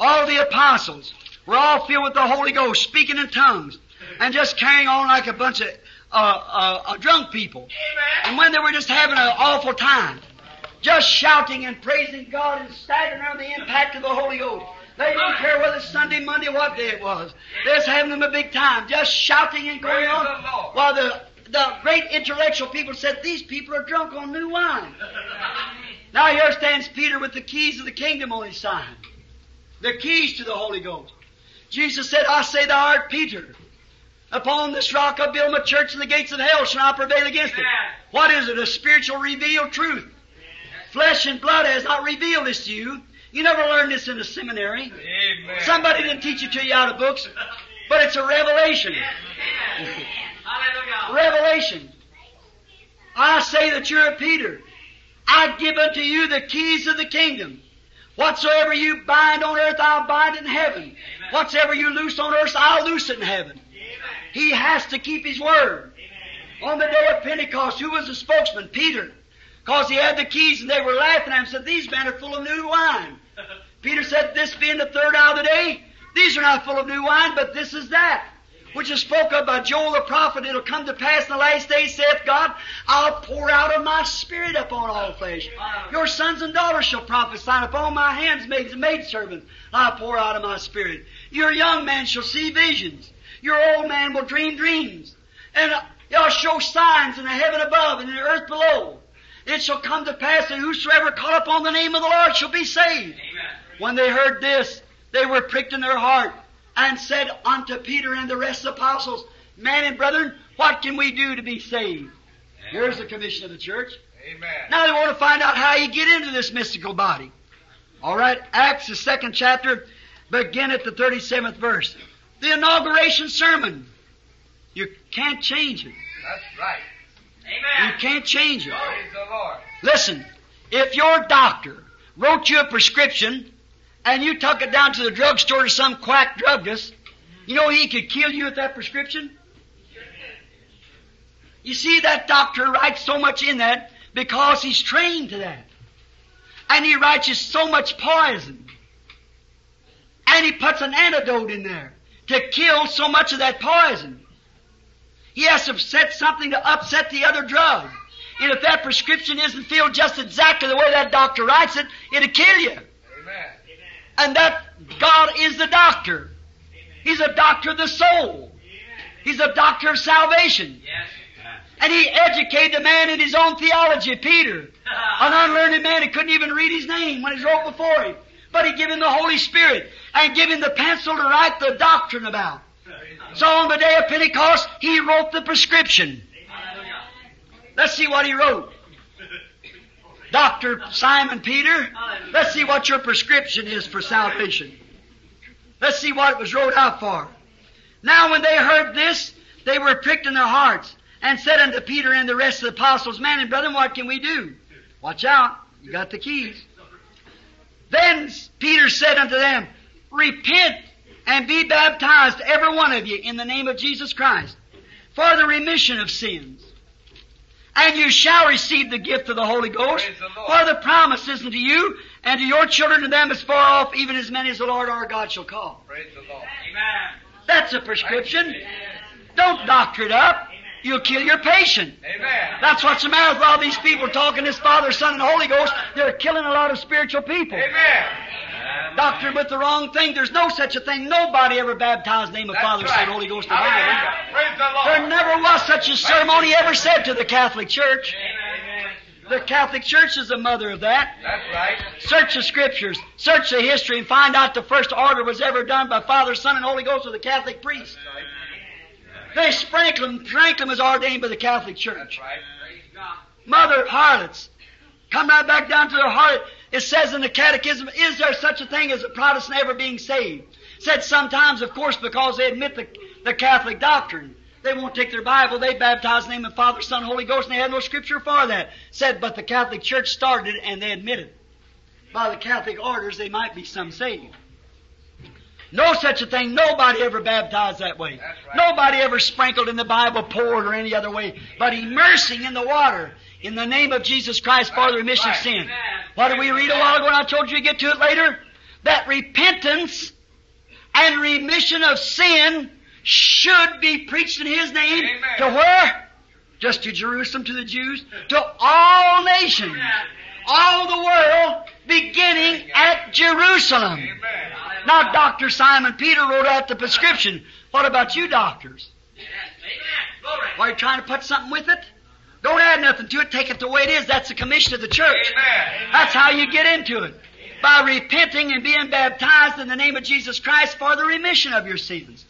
all the apostles, were all filled with the Holy Ghost, speaking in tongues, and just carrying on like a bunch of uh, uh, uh, drunk people. And when they were just having an awful time, just shouting and praising God and staggering under the impact of the Holy Ghost. They didn't care whether it's Sunday, Monday, what day it was. They was having them a big time, just shouting and going on. While the the great intellectual people said, "These people are drunk on new wine." Now here stands Peter with the keys of the kingdom on his side. The keys to the Holy Ghost. Jesus said, I say thou art Peter. Upon this rock I build my church and the gates of hell shall not prevail against it. What is it? A spiritual revealed truth. Flesh and blood has not revealed this to you. You never learned this in a seminary. Amen. Somebody didn't teach it to you out of books. But it's a revelation. Revelation. I say that you're a Peter. I give unto you the keys of the kingdom. Whatsoever you bind on earth, I'll bind in heaven. Whatsoever you loose on earth, I'll loose it in heaven. He has to keep his word. On the day of Pentecost, who was the spokesman? Peter. Because he had the keys and they were laughing at him and said, These men are full of new wine. <laughs> Peter said, This being the third hour of the day, these are not full of new wine, but this is that. Which is spoke of by Joel the prophet, it'll come to pass in the last days, saith God, I'll pour out of my spirit upon all flesh. Your sons and daughters shall prophesy, and upon my hands handmaids and maidservants I'll pour out of my spirit. Your young man shall see visions. Your old man will dream dreams. And uh, I'll show signs in the heaven above and in the earth below. It shall come to pass that whosoever call upon the name of the Lord shall be saved. When they heard this, they were pricked in their heart and said unto Peter and the rest of the apostles, Men and brethren, what can we do to be saved? Here's the commission of the church. Amen. Now they want to find out how you get into this mystical body. All right, Acts, the second chapter, begin at the 37th verse. The inauguration sermon. You can't change it. That's right. Amen. You can't change it. Praise the Lord. Listen, if your doctor wrote you a prescription and you took it down to the drugstore to some quack druggist, you know he could kill you with that prescription? You see, that doctor writes so much in that because he's trained to that. And he writes you so much poison. And he puts an antidote in there to kill so much of that poison. He has to set something to upset the other drug. And if that prescription isn't filled just exactly the way that doctor writes it, it'll kill you. And that God is the doctor. He's a doctor of the soul. He's a doctor of salvation. And he educated a man in his own theology, Peter. An unlearned man who couldn't even read his name when he wrote before him. But he gave him the Holy Spirit and gave him the pencil to write the doctrine about. So on the day of Pentecost, he wrote the prescription. Let's see what he wrote. Dr. Simon Peter, let's see what your prescription is for salvation. Let's see what it was wrote out for. Now when they heard this, they were pricked in their hearts and said unto Peter and the rest of the apostles, Man and brethren, what can we do? Watch out. You got the keys. Then Peter said unto them, Repent and be baptized, every one of you, in the name of Jesus Christ, for the remission of sins. And you shall receive the gift of the Holy Ghost, Praise the Lord. for the promise is unto you, and to your children and them as far off, even as many as the Lord our God shall call. Praise the Lord. Amen. That's a prescription. Don't doctor it up. You'll kill your patient. Amen. That's what's the matter with all these people talking this Father, Son, and Holy Ghost. They're killing a lot of spiritual people. Amen. Doctor with the wrong thing. There's no such a thing. Nobody ever baptized in the name of That's Father, right. Son, Holy Ghost, in the Bible. The There never was such a ceremony ever said to the Catholic Church. The Catholic Church is the mother of that. That's right. Search the scriptures, search the history, and find out the first order was ever done by Father, Son, and Holy Ghost with the Catholic priest. They Franklin, Franklin was ordained by the Catholic Church. That's right. Mother harlots. Come right back down to their heart. It says in the catechism, is there such a thing as a Protestant ever being saved? Said sometimes, of course, because they admit the, the Catholic doctrine. They won't take their Bible, they baptize in the name of Father, Son, Holy Ghost, and they have no scripture for that. Said, but the Catholic Church started it and they admit it. By the Catholic orders, they might be some saved. No such a thing. Nobody ever baptized that way. Right. Nobody ever sprinkled in the Bible, poured, or any other way. But immersing in the water in the name of Jesus Christ for the remission of sin. What did we read a while ago? And I told you to get to it later. That repentance and remission of sin should be preached in His name. Amen. To where? Just to Jerusalem, to the Jews, to all nations, all the world, beginning at Jerusalem. Amen. Now, Dr. Simon Peter wrote out the prescription. What about you, doctors? Are you trying to put something with it? Don't add nothing to it. Take it the way it is. That's the commission of the church. Amen. That's how you get into it. By repenting and being baptized in the name of Jesus Christ for the remission of your sins.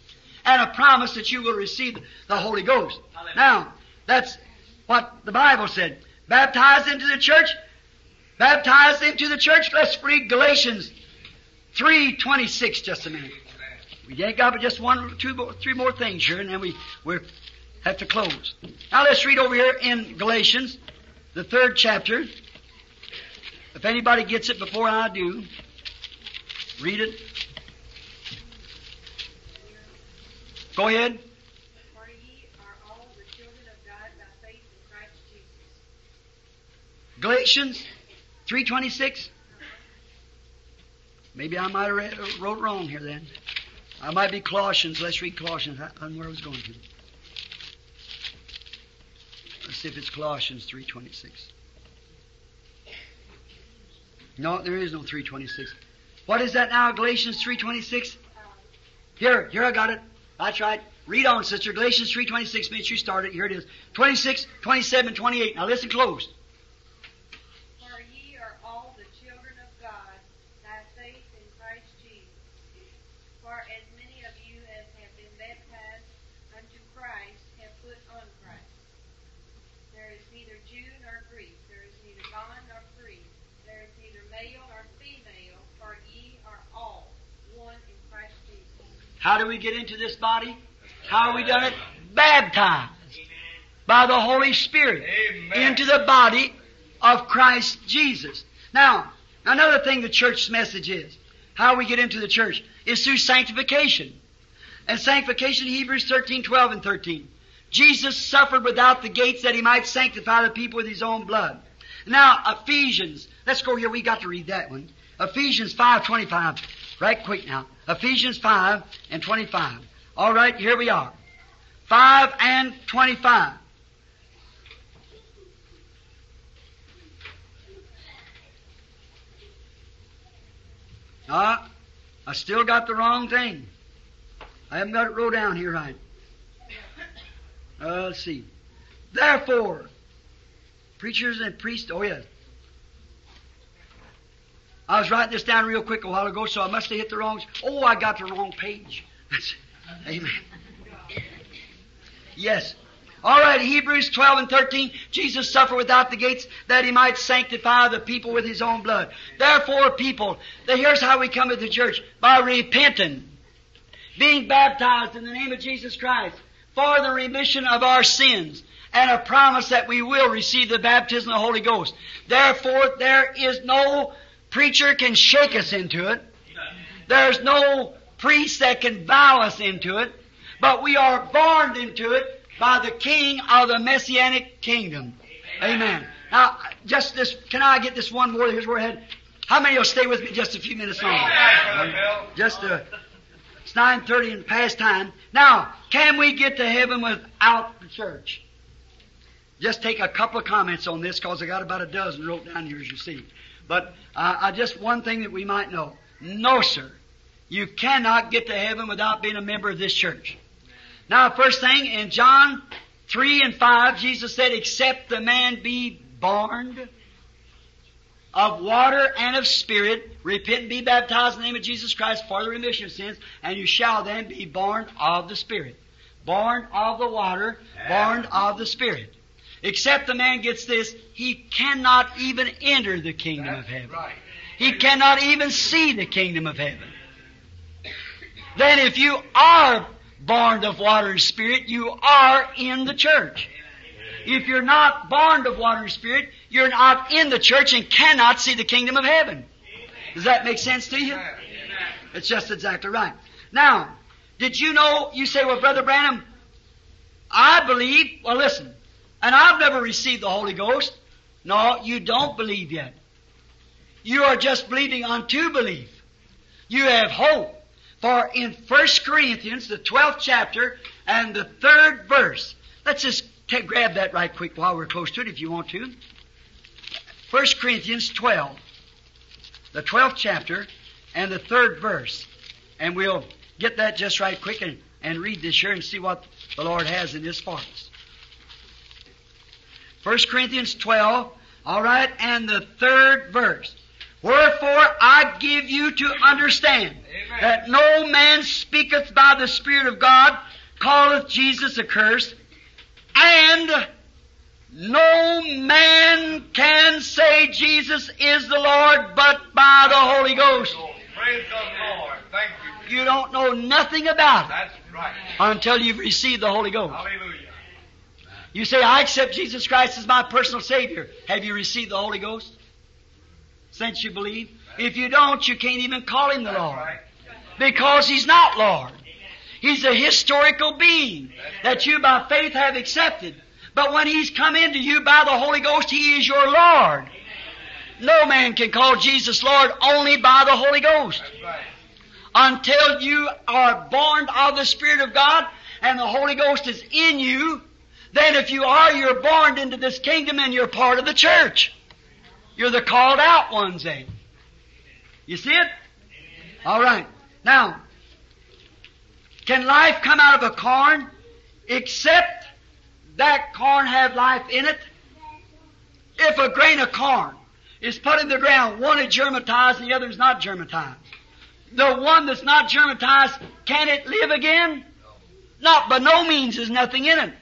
And a promise that you will receive the Holy Ghost. Now, that's what the Bible said. Baptized into the church. Baptized into the church. Let's read Galatians 3.26 just a minute. We ain't got but just one, two, more, three more things here, and then we we have to close. Now let's read over here in Galatians, the third chapter. If anybody gets it before I do, read it. Go ahead. For ye are all the children of God by faith in Christ Jesus. Galatians 3.26. Maybe I might have read, wrote wrong here then. I might be Colossians. Let's read Colossians. I don't know where I was going to. If it's Colossians 3.26. No, there is no 3.26. What is that now, Galatians 3.26? Here, here I got it. That's right. Read on, sister. Galatians 3.26 minutes you started. Here it is. 26, 27, 28. Now listen close. For ye are all the children of God by faith in Christ Jesus. For as many of you as have been baptized unto Christ have put on Christ. There is neither Jew nor Greek, there is neither bond nor free, there is neither male nor female, for ye are all one in Christ Jesus. How do we get into this body? How are we done it? Baptized by the Holy Spirit Amen. into the body of Christ Jesus. Now, another thing the church's message is, how we get into the church, is through sanctification. And sanctification, Hebrews 13, 12, and 13. Jesus suffered without the gates that he might sanctify the people with his own blood. Now, Ephesians, let's go here, we got to read that one. Ephesians 5, 25. Right quick now. Ephesians 5 and 25. All right, here we are. 5 and 25. Ah, I still got the wrong thing. I haven't got it wrote down here right. Uh, let's see. Therefore, preachers and priests, oh yes. I was writing this down real quick a while ago, so I must have hit the wrong. Oh, I got the wrong page. Amen. Yes. All right, Hebrews 12 and 13, Jesus suffered without the gates that he might sanctify the people with his own blood. Therefore, people, here's how we come to the church. By repenting, being baptized in the name of Jesus Christ for the remission of our sins, and a promise that we will receive the baptism of the Holy Ghost. Therefore, there is no preacher can shake us into it. There's no priest that can vow us into it, but we are born into it by the King of the Messianic kingdom. Amen. Now, just this, can I get this one more? Here's where I head. How many will stay with me just a few minutes longer? Just uh, it's 9.30 and past time. Now, can we get to heaven without the church? Just take a couple of comments on this because I got about a dozen wrote down here as you see. But uh, uh, just one thing that we might know. No, sir. You cannot get to heaven without being a member of this church. Now, first thing, in John 3 and 5, Jesus said, except the man be born of water and of spirit, repent and be baptized in the name of Jesus Christ for the remission of sins, and you shall then be born of the Spirit. Born of the water, born of the Spirit. Except the man gets this, he cannot even enter the kingdom of heaven. He cannot even see the kingdom of heaven. Then if you are born of water and spirit, you are in the church. If you're not born of water and spirit, you're not in the church and cannot see the kingdom of heaven. Does that make sense to you? It's just exactly right. Now, did you know, you say, well, Brother Branham, I believe, well listen, and I've never received the Holy Ghost. No, you don't believe yet. You are just believing unto belief. You have hope. For in 1 Corinthians, the 12th chapter, and the third verse, let's just ta- grab that right quick while we're close to it if you want to. 1 Corinthians 12, the 12th chapter, and the third verse. And we'll get that just right quick and, and read this here and see what the Lord has in this for us. 1 Corinthians 12, all right, and the third verse. Wherefore I give you to understand that no man speaketh by the Spirit of God, calleth Jesus accursed, and no man can say Jesus is the Lord but by the Holy Ghost. Praise the Lord. Thank you. You don't know nothing about it That's right. until you've received the Holy Ghost. Hallelujah. You say, I accept Jesus Christ as my personal Savior. Have you received the Holy Ghost? Since you believe? If you don't, you can't even call Him the Lord. Because He's not Lord. He's a historical being that you by faith have accepted. But when He's come into you by the Holy Ghost, He is your Lord. No man can call Jesus Lord only by the Holy Ghost. Until you are born of the Spirit of God and the Holy Ghost is in you, then if you are, you're born into this kingdom and you're part of the church. You're the called out ones then. You see it? All right. Now, can life come out of a corn except that corn have life in it? If a grain of corn is put in the ground, one is germatized and the other is not germatized. The one that's not germatized, can it live again? Not by no means is nothing in it.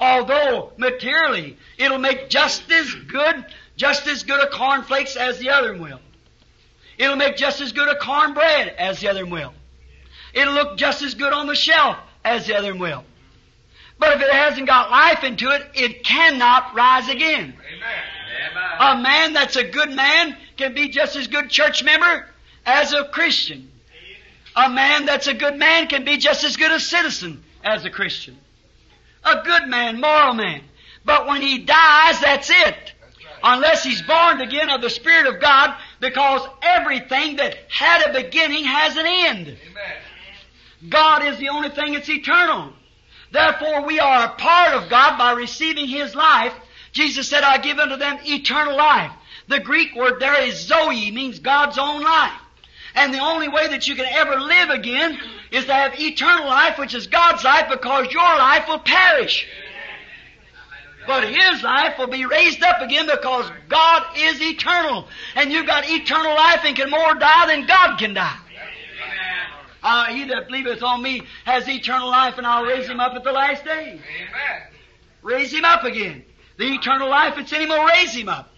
Although materially it'll make just as good, just as good a cornflakes as the other will. It'll make just as good a cornbread as the other will. It'll look just as good on the shelf as the other will. But if it hasn't got life into it, it cannot rise again. Amen. A man that's a good man can be just as good church member as a Christian. A man that's a good man can be just as good a citizen as a Christian. A good man, moral man. But when he dies, that's it. Unless he's born again of the Spirit of God, because everything that had a beginning has an end. Amen. God is the only thing that's eternal. Therefore, we are a part of God by receiving His life. Jesus said, I give unto them eternal life. The Greek word there is Zoe, means God's own life. And the only way that you can ever live again is to have eternal life, which is God's life, because your life will perish. But His life will be raised up again because God is eternal. And you've got eternal life and can more die than God can die. Uh, he that believeth on me has eternal life, and I'll raise him up at the last day. Amen. raise him up again. The eternal life that's in him will raise him up.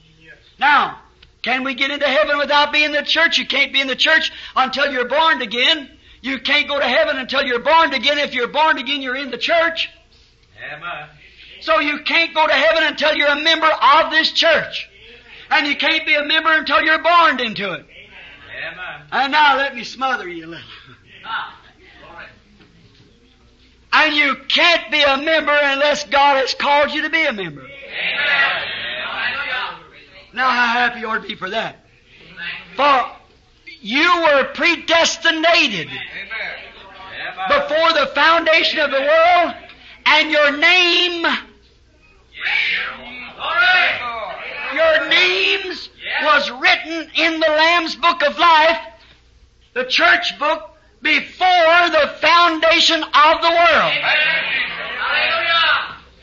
Now, can we get into heaven without being in the church? You can't be in the church until you're born again. You can't go to heaven until you're born again. If you're born again, you're in the church. Amen. So you can't go to heaven until you're a member of this church. And you can't be a member until you're born into it. Amen. And now let me smother you a little. And you can't be a member unless God has called you to be a member. Now how happy you ought to be for that. For you were predestinated Amen. before the foundation of the world, and your name, your names was written in the Lamb's Book of Life, the church book, before the foundation of the world.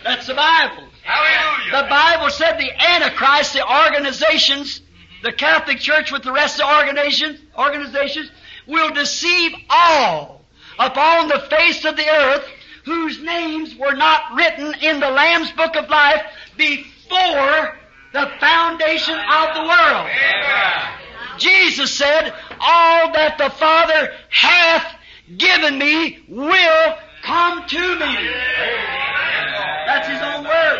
That's the Bible. Hallelujah. The Bible said the Antichrist, the organizations, the Catholic Church with the rest of the organizations, organizations will deceive all upon the face of the earth whose names were not written in the Lamb's Book of Life before the foundation of the world. Jesus said, All that the Father hath given me will come to me. That's His own word.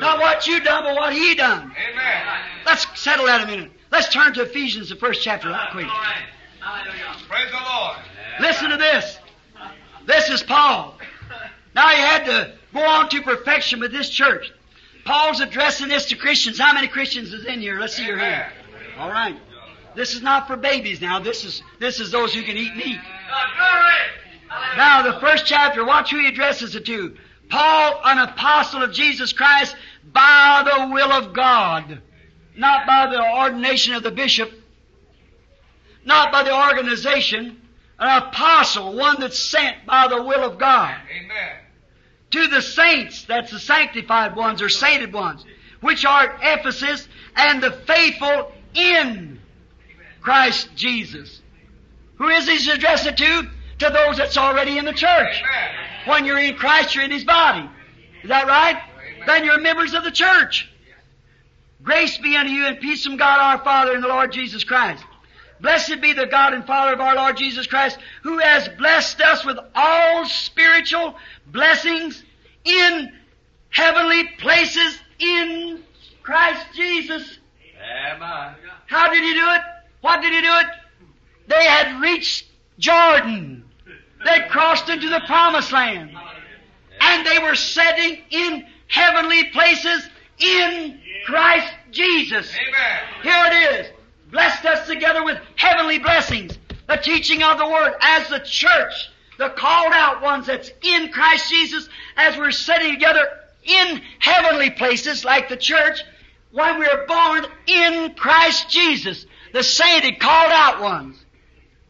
Hallelujah. Not what you done, but what He done. Amen. Let's settle that a minute. Let's turn to Ephesians, the first chapter, right quick. Praise the Lord. Listen to this. This is Paul. Now he had to go on to perfection with this church. Paul's addressing this to Christians. How many Christians is in here? Let's see your hand. All right. This is not for babies now. This is this is those who can eat meat. Ah, now the first chapter, watch who he addresses it to. Paul, an apostle of Jesus Christ, by the will of God. Not by the ordination of the bishop. Not by the organization. An apostle, one that's sent by the will of God Amen. to the saints, that's the sanctified ones or sainted ones, which are at Ephesus, and the faithful in Christ Jesus. Who is he addressing to? To those that's already in the church. Amen. When you're in Christ, you're in His body. Is that right? Then you're members of the church. Grace be unto you and peace from God our Father and the Lord Jesus Christ. Blessed be the God and Father of our Lord Jesus Christ, who has blessed us with all spiritual blessings in heavenly places in Christ Jesus. Amen. How did he do it? What did he do it? They had reached Jordan. They crossed into the promised land. And they were setting in heavenly places in Christ Jesus. Amen. Here it is. Blessed us together with heavenly blessings. The teaching of the Word as the church, the called out ones that's in Christ Jesus, as we're sitting together in heavenly places like the church, when we are born in Christ Jesus, the sainted called out ones.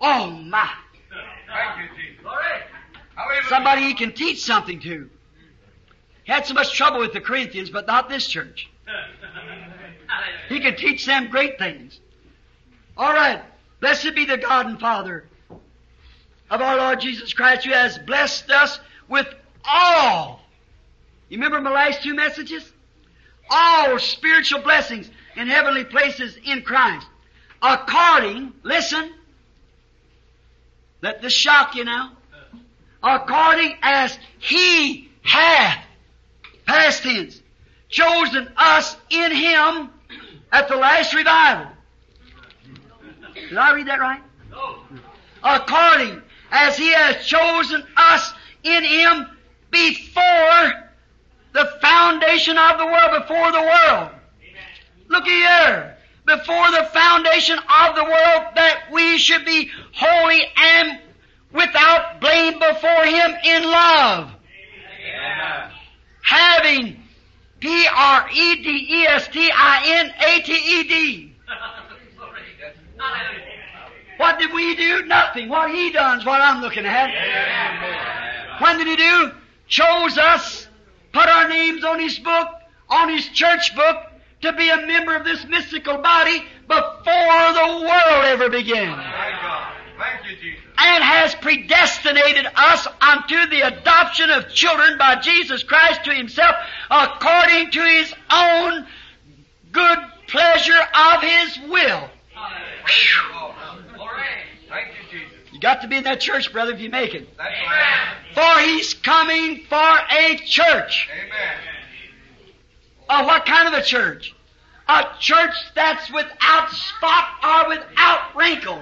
Oh my. Thank you, Jesus. Somebody he can teach something to. Had so much trouble with the Corinthians, but not this church. He can teach them great things. All right. Blessed be the God and Father of our Lord Jesus Christ, who has blessed us with all. You remember my last two messages? All spiritual blessings in heavenly places in Christ. According, listen, let this shock you now. According as He hath, past tense, chosen us in Him at the last revival. Did I read that right? According as He has chosen us in Him before the foundation of the world, before the world. Look here. Before the foundation of the world, that we should be holy and without blame before Him in love. Having P R E D E S T I N A T E D. What did we do? Nothing. What He done is what I'm looking at. When did He do? Chose us, put our names on His book, on His church book, to be a member of this mystical body before the world ever began. My God. Thank you, Jesus. and has predestinated us unto the adoption of children by Jesus Christ to himself according to his own good pleasure of his will. Praise the Lord. Glory. Thank you, Jesus. You got to be in that church, brother, if you make it. Right. For he's coming for a church. Amen. A what kind of a church? A church that's without spot or without wrinkle.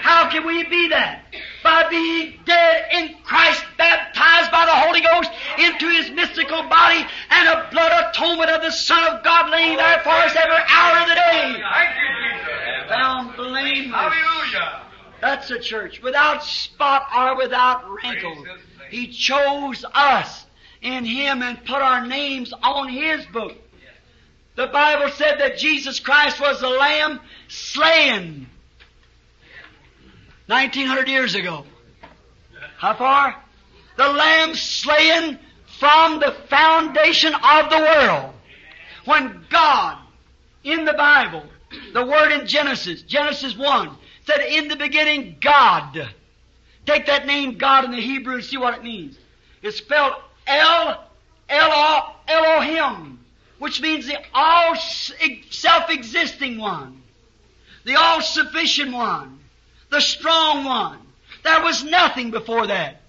How can we be that? By being dead in Christ, baptized by the Holy Ghost into His mystical body, and a blood atonement of the Son of God laying there for us every hour of the day. Thank you, Jesus. Found blameless. Hallelujah. That's a church without spot or without wrinkle. Praise His name. He chose us in Him and put our names on His book. The Bible said that Jesus Christ was the Lamb slain 1900 years ago. How far? The Lamb slain from the foundation of the world. When God, in the Bible, the word in Genesis, Genesis 1, said, In the beginning, God. Take that name God in the Hebrew and see what it means. It's spelled El, Elo, Elohim, which means the all self-existing one, the all-sufficient one, the strong one. There was nothing before that.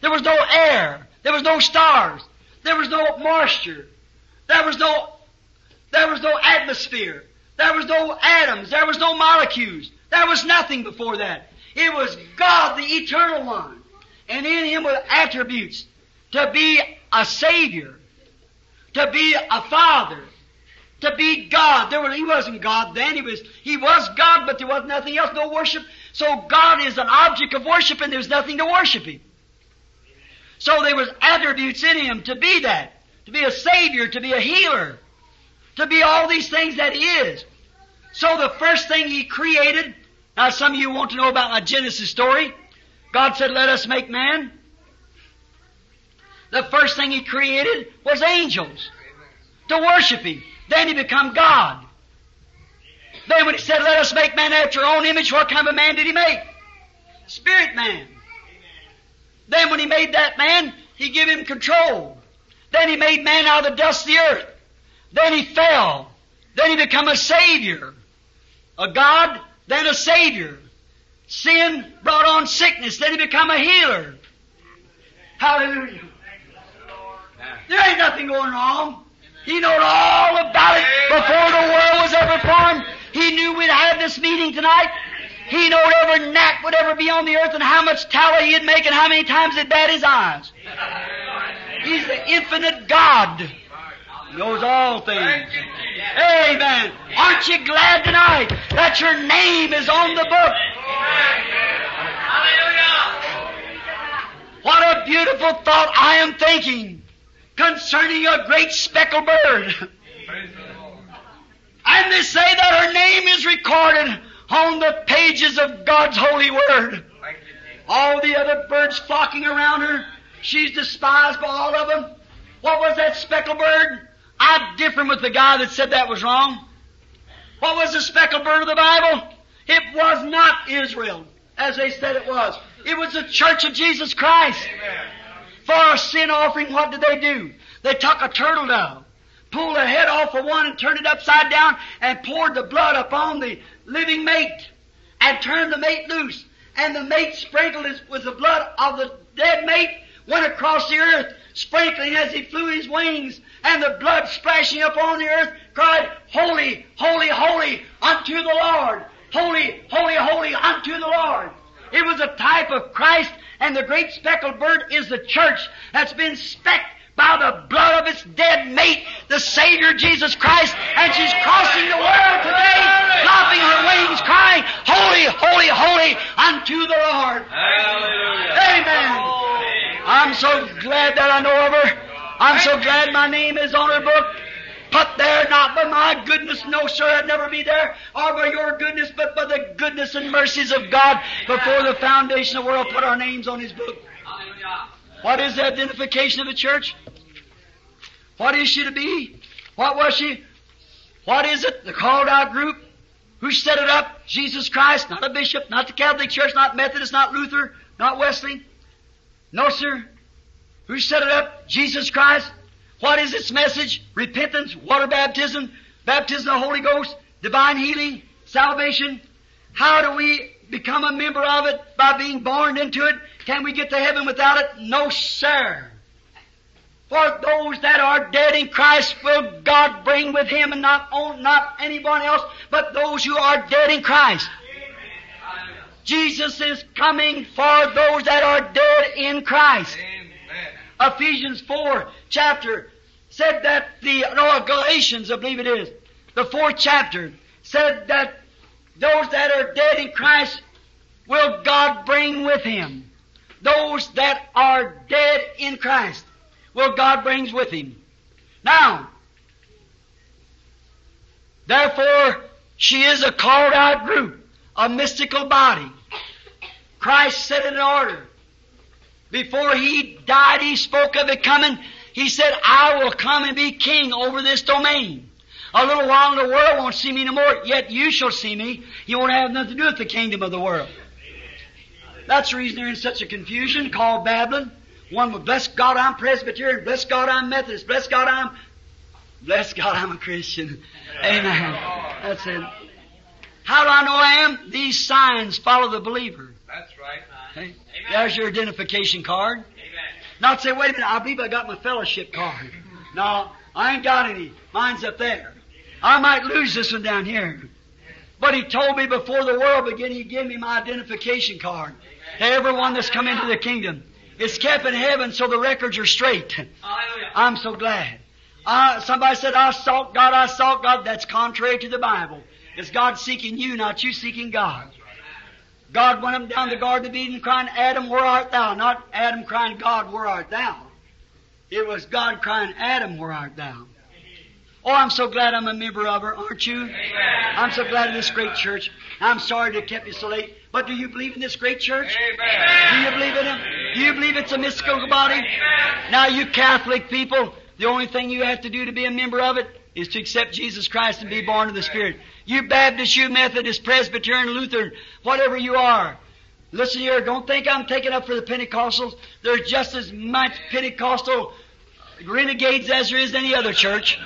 There was no air. There was no stars. There was no moisture. There was no, there was no atmosphere. There was no atoms. There was no molecules. There was nothing before that. It was God, the eternal one. And in Him were attributes to be a Savior, to be a Father, to be God. There was, he wasn't God then. He was, he was God, but there was nothing else, no worship. So God is an object of worship and there's nothing to worship Him. So there was attributes in Him to be that, to be a Savior, to be a healer, to be all these things that He is. So the first thing He created, now some of you want to know about my Genesis story. God said, let us make man. The first thing He created was angels to worship Him. Then He become God. Then when He said, let us make man after our own image, what kind of man did He make? Spirit man. Then when He made that man, He gave him control. Then He made man out of the dust of the earth. Then he fell. Then he become a savior. A God, then a savior. Sin brought on sickness, then he become a healer. Hallelujah. There ain't nothing going wrong. He knowed all about it before the world was ever formed. He knew we'd have this meeting tonight. He knowed every gnat would ever be on the earth and how much tallow he'd make and how many times he'd bat his eyes. He's the infinite God. He knows all things. Amen. Aren't you glad tonight that your name is on the book? What a beautiful thought I am thinking concerning a great speckled bird. And they say that her name is recorded on the pages of God's holy word. All the other birds flocking around her. She's despised by all of them. What was that speckled bird? I'm different with the guy that said that was wrong. What was the speckled bird of the Bible? It was not Israel, as they said it was. It was the church of Jesus Christ. Amen. For a sin offering, what did they do? They took a turtle dove, pulled the head off of one and turned it upside down and poured the blood upon the living mate and turned the mate loose. And the mate sprinkled with the blood of the dead mate, went across the earth, sprinkling as he flew his wings, and the blood splashing upon the earth, cried, Holy, holy, holy unto the Lord. Holy, holy, holy unto the Lord. It was a type of Christ, and the great speckled bird is the church that's been specked by the blood of its dead mate, the Savior Jesus Christ, and she's crossing the world today, flapping her wings, crying, Holy, holy, holy unto the Lord. Amen. I'm so glad that I know of her. I'm so glad my name is on her book. Put there not by my goodness, no sir, I'd never be there, or by your goodness, but by the goodness and mercies of God before the foundation of the world put our names on His book. What is the identification of the church? What is she to be? What was she? What is it? The called out group? Who set it up? Jesus Christ, not a bishop, not the Catholic Church, not Methodist, not Luther, not Wesley. No, sir. Who set it up? Jesus Christ. What is its message? Repentance, water baptism, baptism of the Holy Ghost, divine healing, salvation. How do we become a member of it? By being born into it. Can we get to heaven without it? No, sir. For those that are dead in Christ will God bring with Him, and not on, not anyone else, but those who are dead in Christ. Jesus is coming for those that are dead in Christ. Ephesians 4 chapter said that the, no, Galatians, I believe it is, the fourth chapter said that those that are dead in Christ will God bring with Him. Those that are dead in Christ will God brings with Him. Now, therefore, she is a called out group, a mystical body. Christ set it in order. Before He died, He spoke of it coming. He said, I will come and be king over this domain. A little while and the world won't see me no more, yet you shall see me. You won't have nothing to do with the kingdom of the world. That's the reason they're in such a confusion called Babylon. One will bless God I'm Presbyterian, bless God I'm Methodist, bless God I'm bless God I'm a Christian. Amen. That's it. How do I know I am? These signs follow the believer. That's right. Okay? There's your identification card. Not say, wait a minute, I believe I got my fellowship card. No, I ain't got any. Mine's up there. I might lose this one down here. But he told me before the world began, he'd give me my identification card to everyone that's come into the kingdom. It's kept in heaven so the records are straight. I'm so glad. Uh, somebody said, I sought God, I sought God. That's contrary to the Bible. It's God seeking you, not you seeking God. God went up down the Garden of Eden crying, Adam, where art thou? Not Adam crying, God, where art thou? It was God crying, Adam, where art thou? Oh, I'm so glad I'm a member of her, aren't you? I'm so glad of this great church. I'm sorry to have kept you so late, but do you believe in this great church? Do you believe in it? Do you believe it's a mystical body? Now, you Catholic people, the only thing you have to do to be a member of it is to accept Jesus Christ and be born of the Spirit. You Baptist, you Methodist, Presbyterian, Lutheran, whatever you are. Listen here, don't think I'm taking up for the Pentecostals. There's just as much Pentecostal renegades as there is any other church.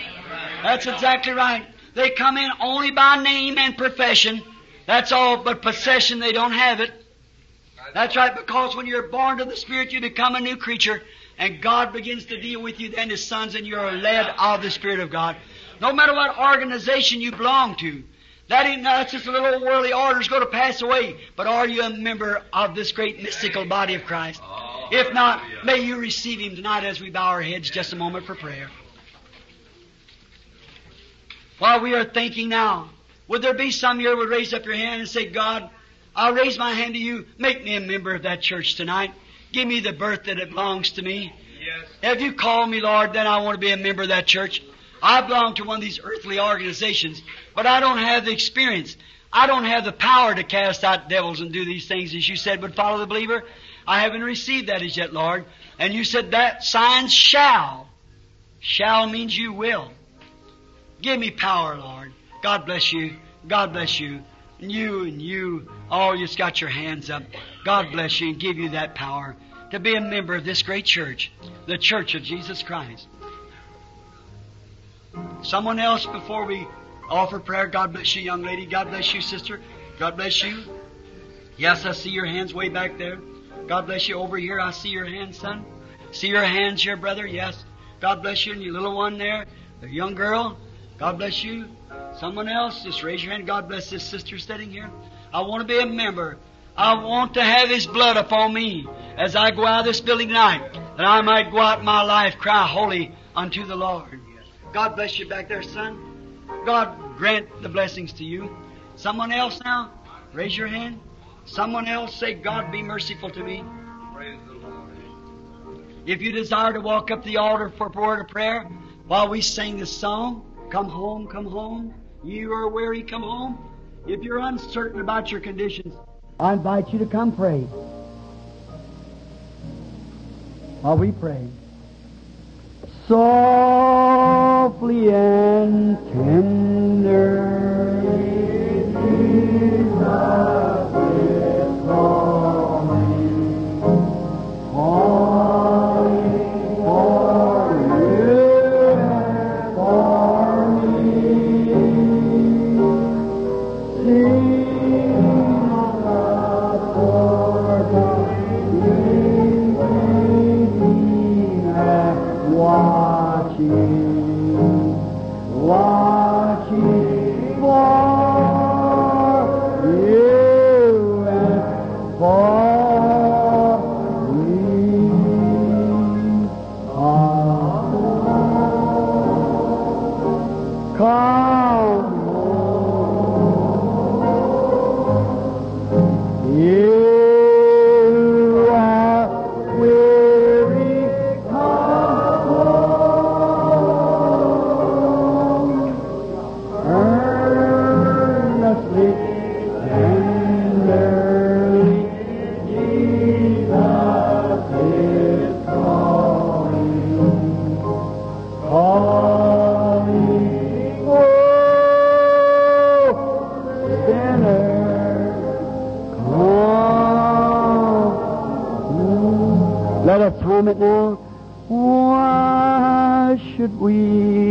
That's exactly right. They come in only by name and profession. That's all, but possession, they don't have it. That's right, because when you're born to the Spirit, you become a new creature, and God begins to deal with you then as sons, and you're led of the Spirit of God. No matter what organization you belong to, that ain't, that's just a little worldly order is going to pass away. But are you a member of this great mystical body of Christ? Oh, if not, may you receive Him tonight as we bow our heads just a moment for prayer. While we are thinking now, would there be some here who would raise up your hand and say, God, I'll raise my hand to you. Make me a member of that church tonight. Give me the birth that it belongs to me. Yes. If you call me, Lord, then I want to be a member of that church. I belong to one of these earthly organizations, but I don't have the experience. I don't have the power to cast out devils and do these things as you said would follow the believer. I haven't received that as yet, Lord. And you said that signs shall. Shall means you will. Give me power, Lord. God bless you. God bless you. And you and you, all just got your hands up. God bless you and give you that power to be a member of this great church, the Church of Jesus Christ. Someone else before we offer prayer. God bless you, young lady. God bless you, sister. God bless you. Yes, I see your hands way back there. God bless you over here. I see your hands, son. See your hands here, brother. Yes. God bless you. And your little one there, the young girl. God bless you. Someone else, just raise your hand. God bless this sister sitting here. I want to be a member. I want to have His blood upon me as I go out of this building tonight, that I might go out in my life, cry holy unto the Lord. God bless you back there, son. God grant the blessings to you. Someone else now, raise your hand. Someone else say, God be merciful to me. Praise the Lord. If you desire to walk up the altar for a word of prayer while we sing this song, come home, come home. You are weary, come home. If you're uncertain about your conditions, I invite you to come pray. While we pray. Softly and tenderly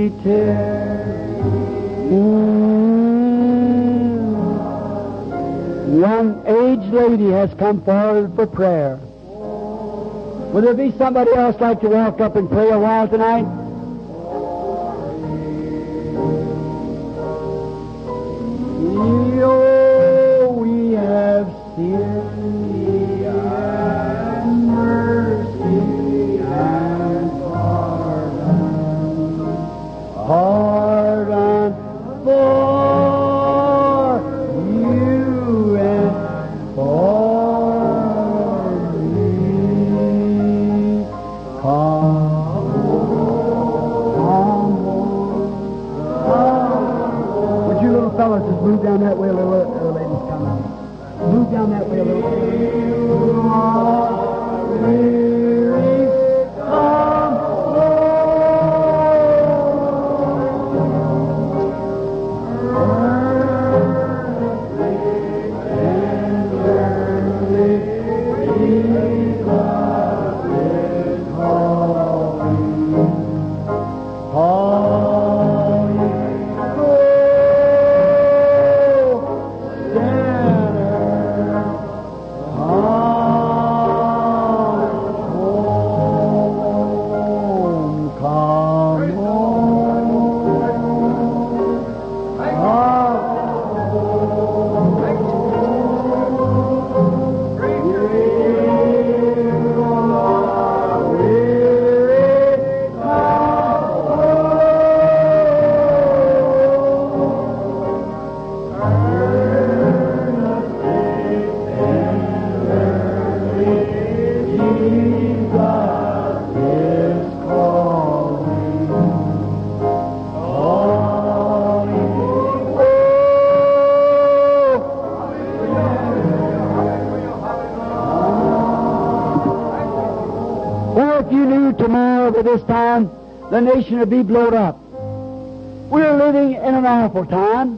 Mm-hmm. tarry? One aged lady has come forward for prayer. Will there be somebody else like to walk up and pray a while tonight? Down that way a little? Little ladies come out. Move down that way a little. Nation would be blown up. We're living in an awful time.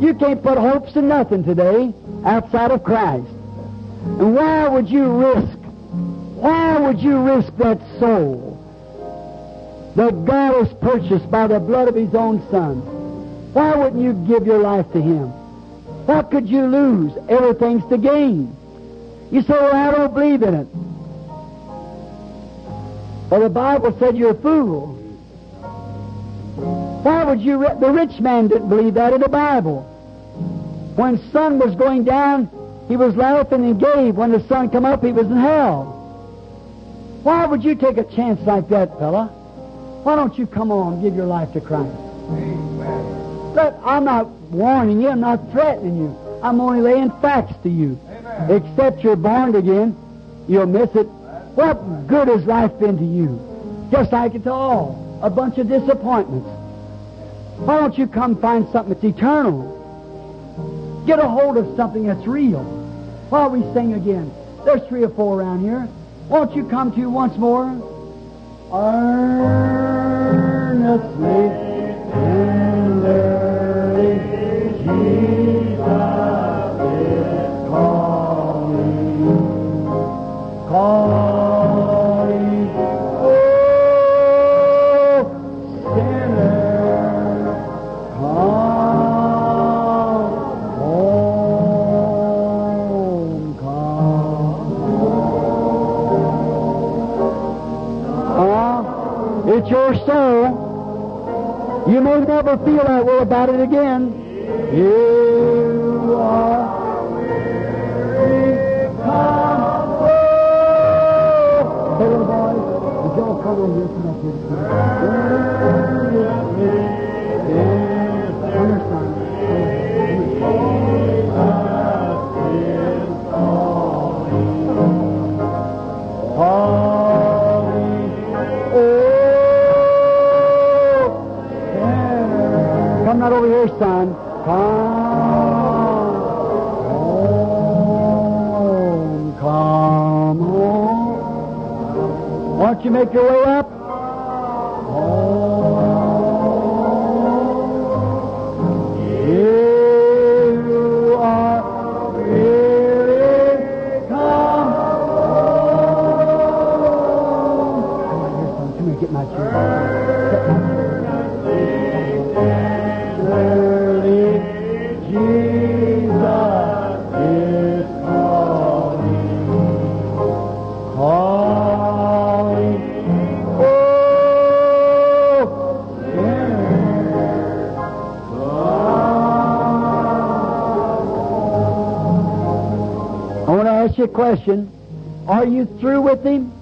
You can't put hopes in nothing today outside of Christ. And why would you risk, why would you risk that soul that God has purchased by the blood of His own Son? Why wouldn't you give your life to Him? What could you lose? Everything's to gain. You say, well, I don't believe in it. Well, the Bible said you're a fool. Why would you? Re- the rich man didn't believe that in the Bible. When sun was going down, he was laughing and gave. When the sun come up, he was in hell. Why would you take a chance like that, fella? Why don't you come on and give your life to Christ? But I'm not warning you. I'm not threatening you. I'm only laying facts to you. Except you're born again, you'll miss it. What good has life been to you? Just like it's all a bunch of disappointments. Why don't you come find something that's eternal? Get a hold of something that's real. While we sing again, there's three or four around here. Won't you come to once more? Earnestly, May never feel that way about it again. You are weary, come. Hey, boys, would y'all come over here? son. Come home, come home. Why don't you make your way up? A question. Are you through with him?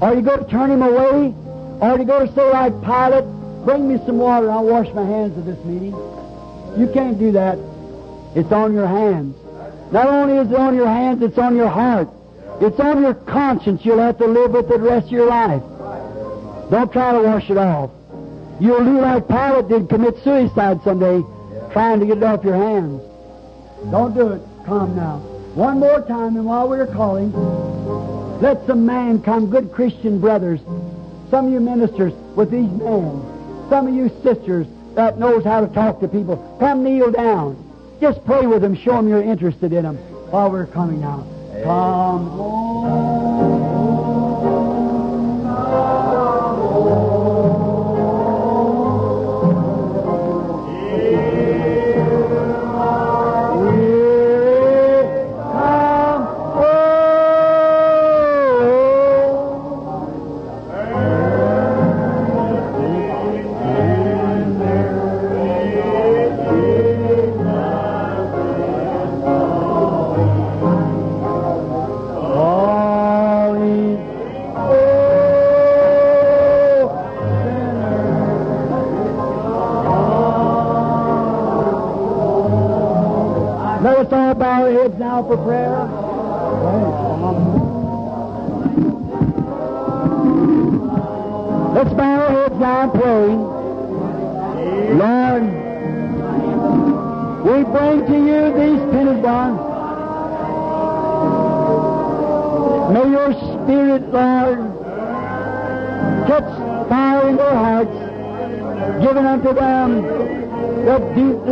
Are you going to turn him away? Are you going to say like Pilate, bring me some water and I'll wash my hands of this meeting? You can't do that. It's on your hands. Not only is it on your hands, it's on your heart. It's on your conscience you'll have to live with it the rest of your life. Don't try to wash it off. You'll do like Pilate did, commit suicide someday, trying to get it off your hands. Don't do it. Come now. One more time, and while we're calling, let some man come, good Christian brothers, some of you ministers with these men, some of you sisters that knows how to talk to people, come kneel down. Just pray with them, show them you're interested in them while we're coming now. Come Come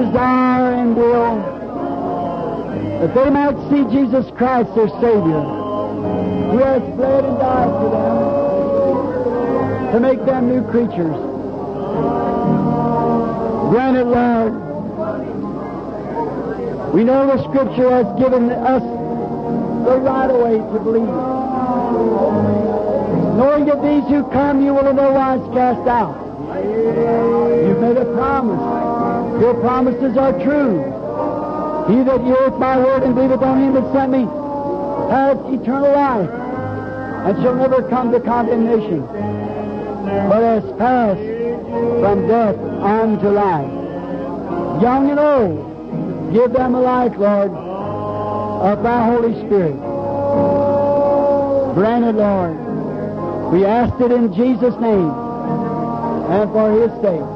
desire and will that they might see Jesus Christ, their Savior, who has bled and died for them to make them new creatures. Grant it, Lord. We know the Scripture has given us the right way to believe. Knowing that these who come you will in no wise cast out. You've made a promise. Your promises are true. He that heareth my word and believeth on him that sent me hath eternal life, and shall never come to condemnation, but has passed from death unto life. Young and old, give them a life, Lord, of thy Holy Spirit. Grant it, Lord. We ask it in Jesus' name and for his sake.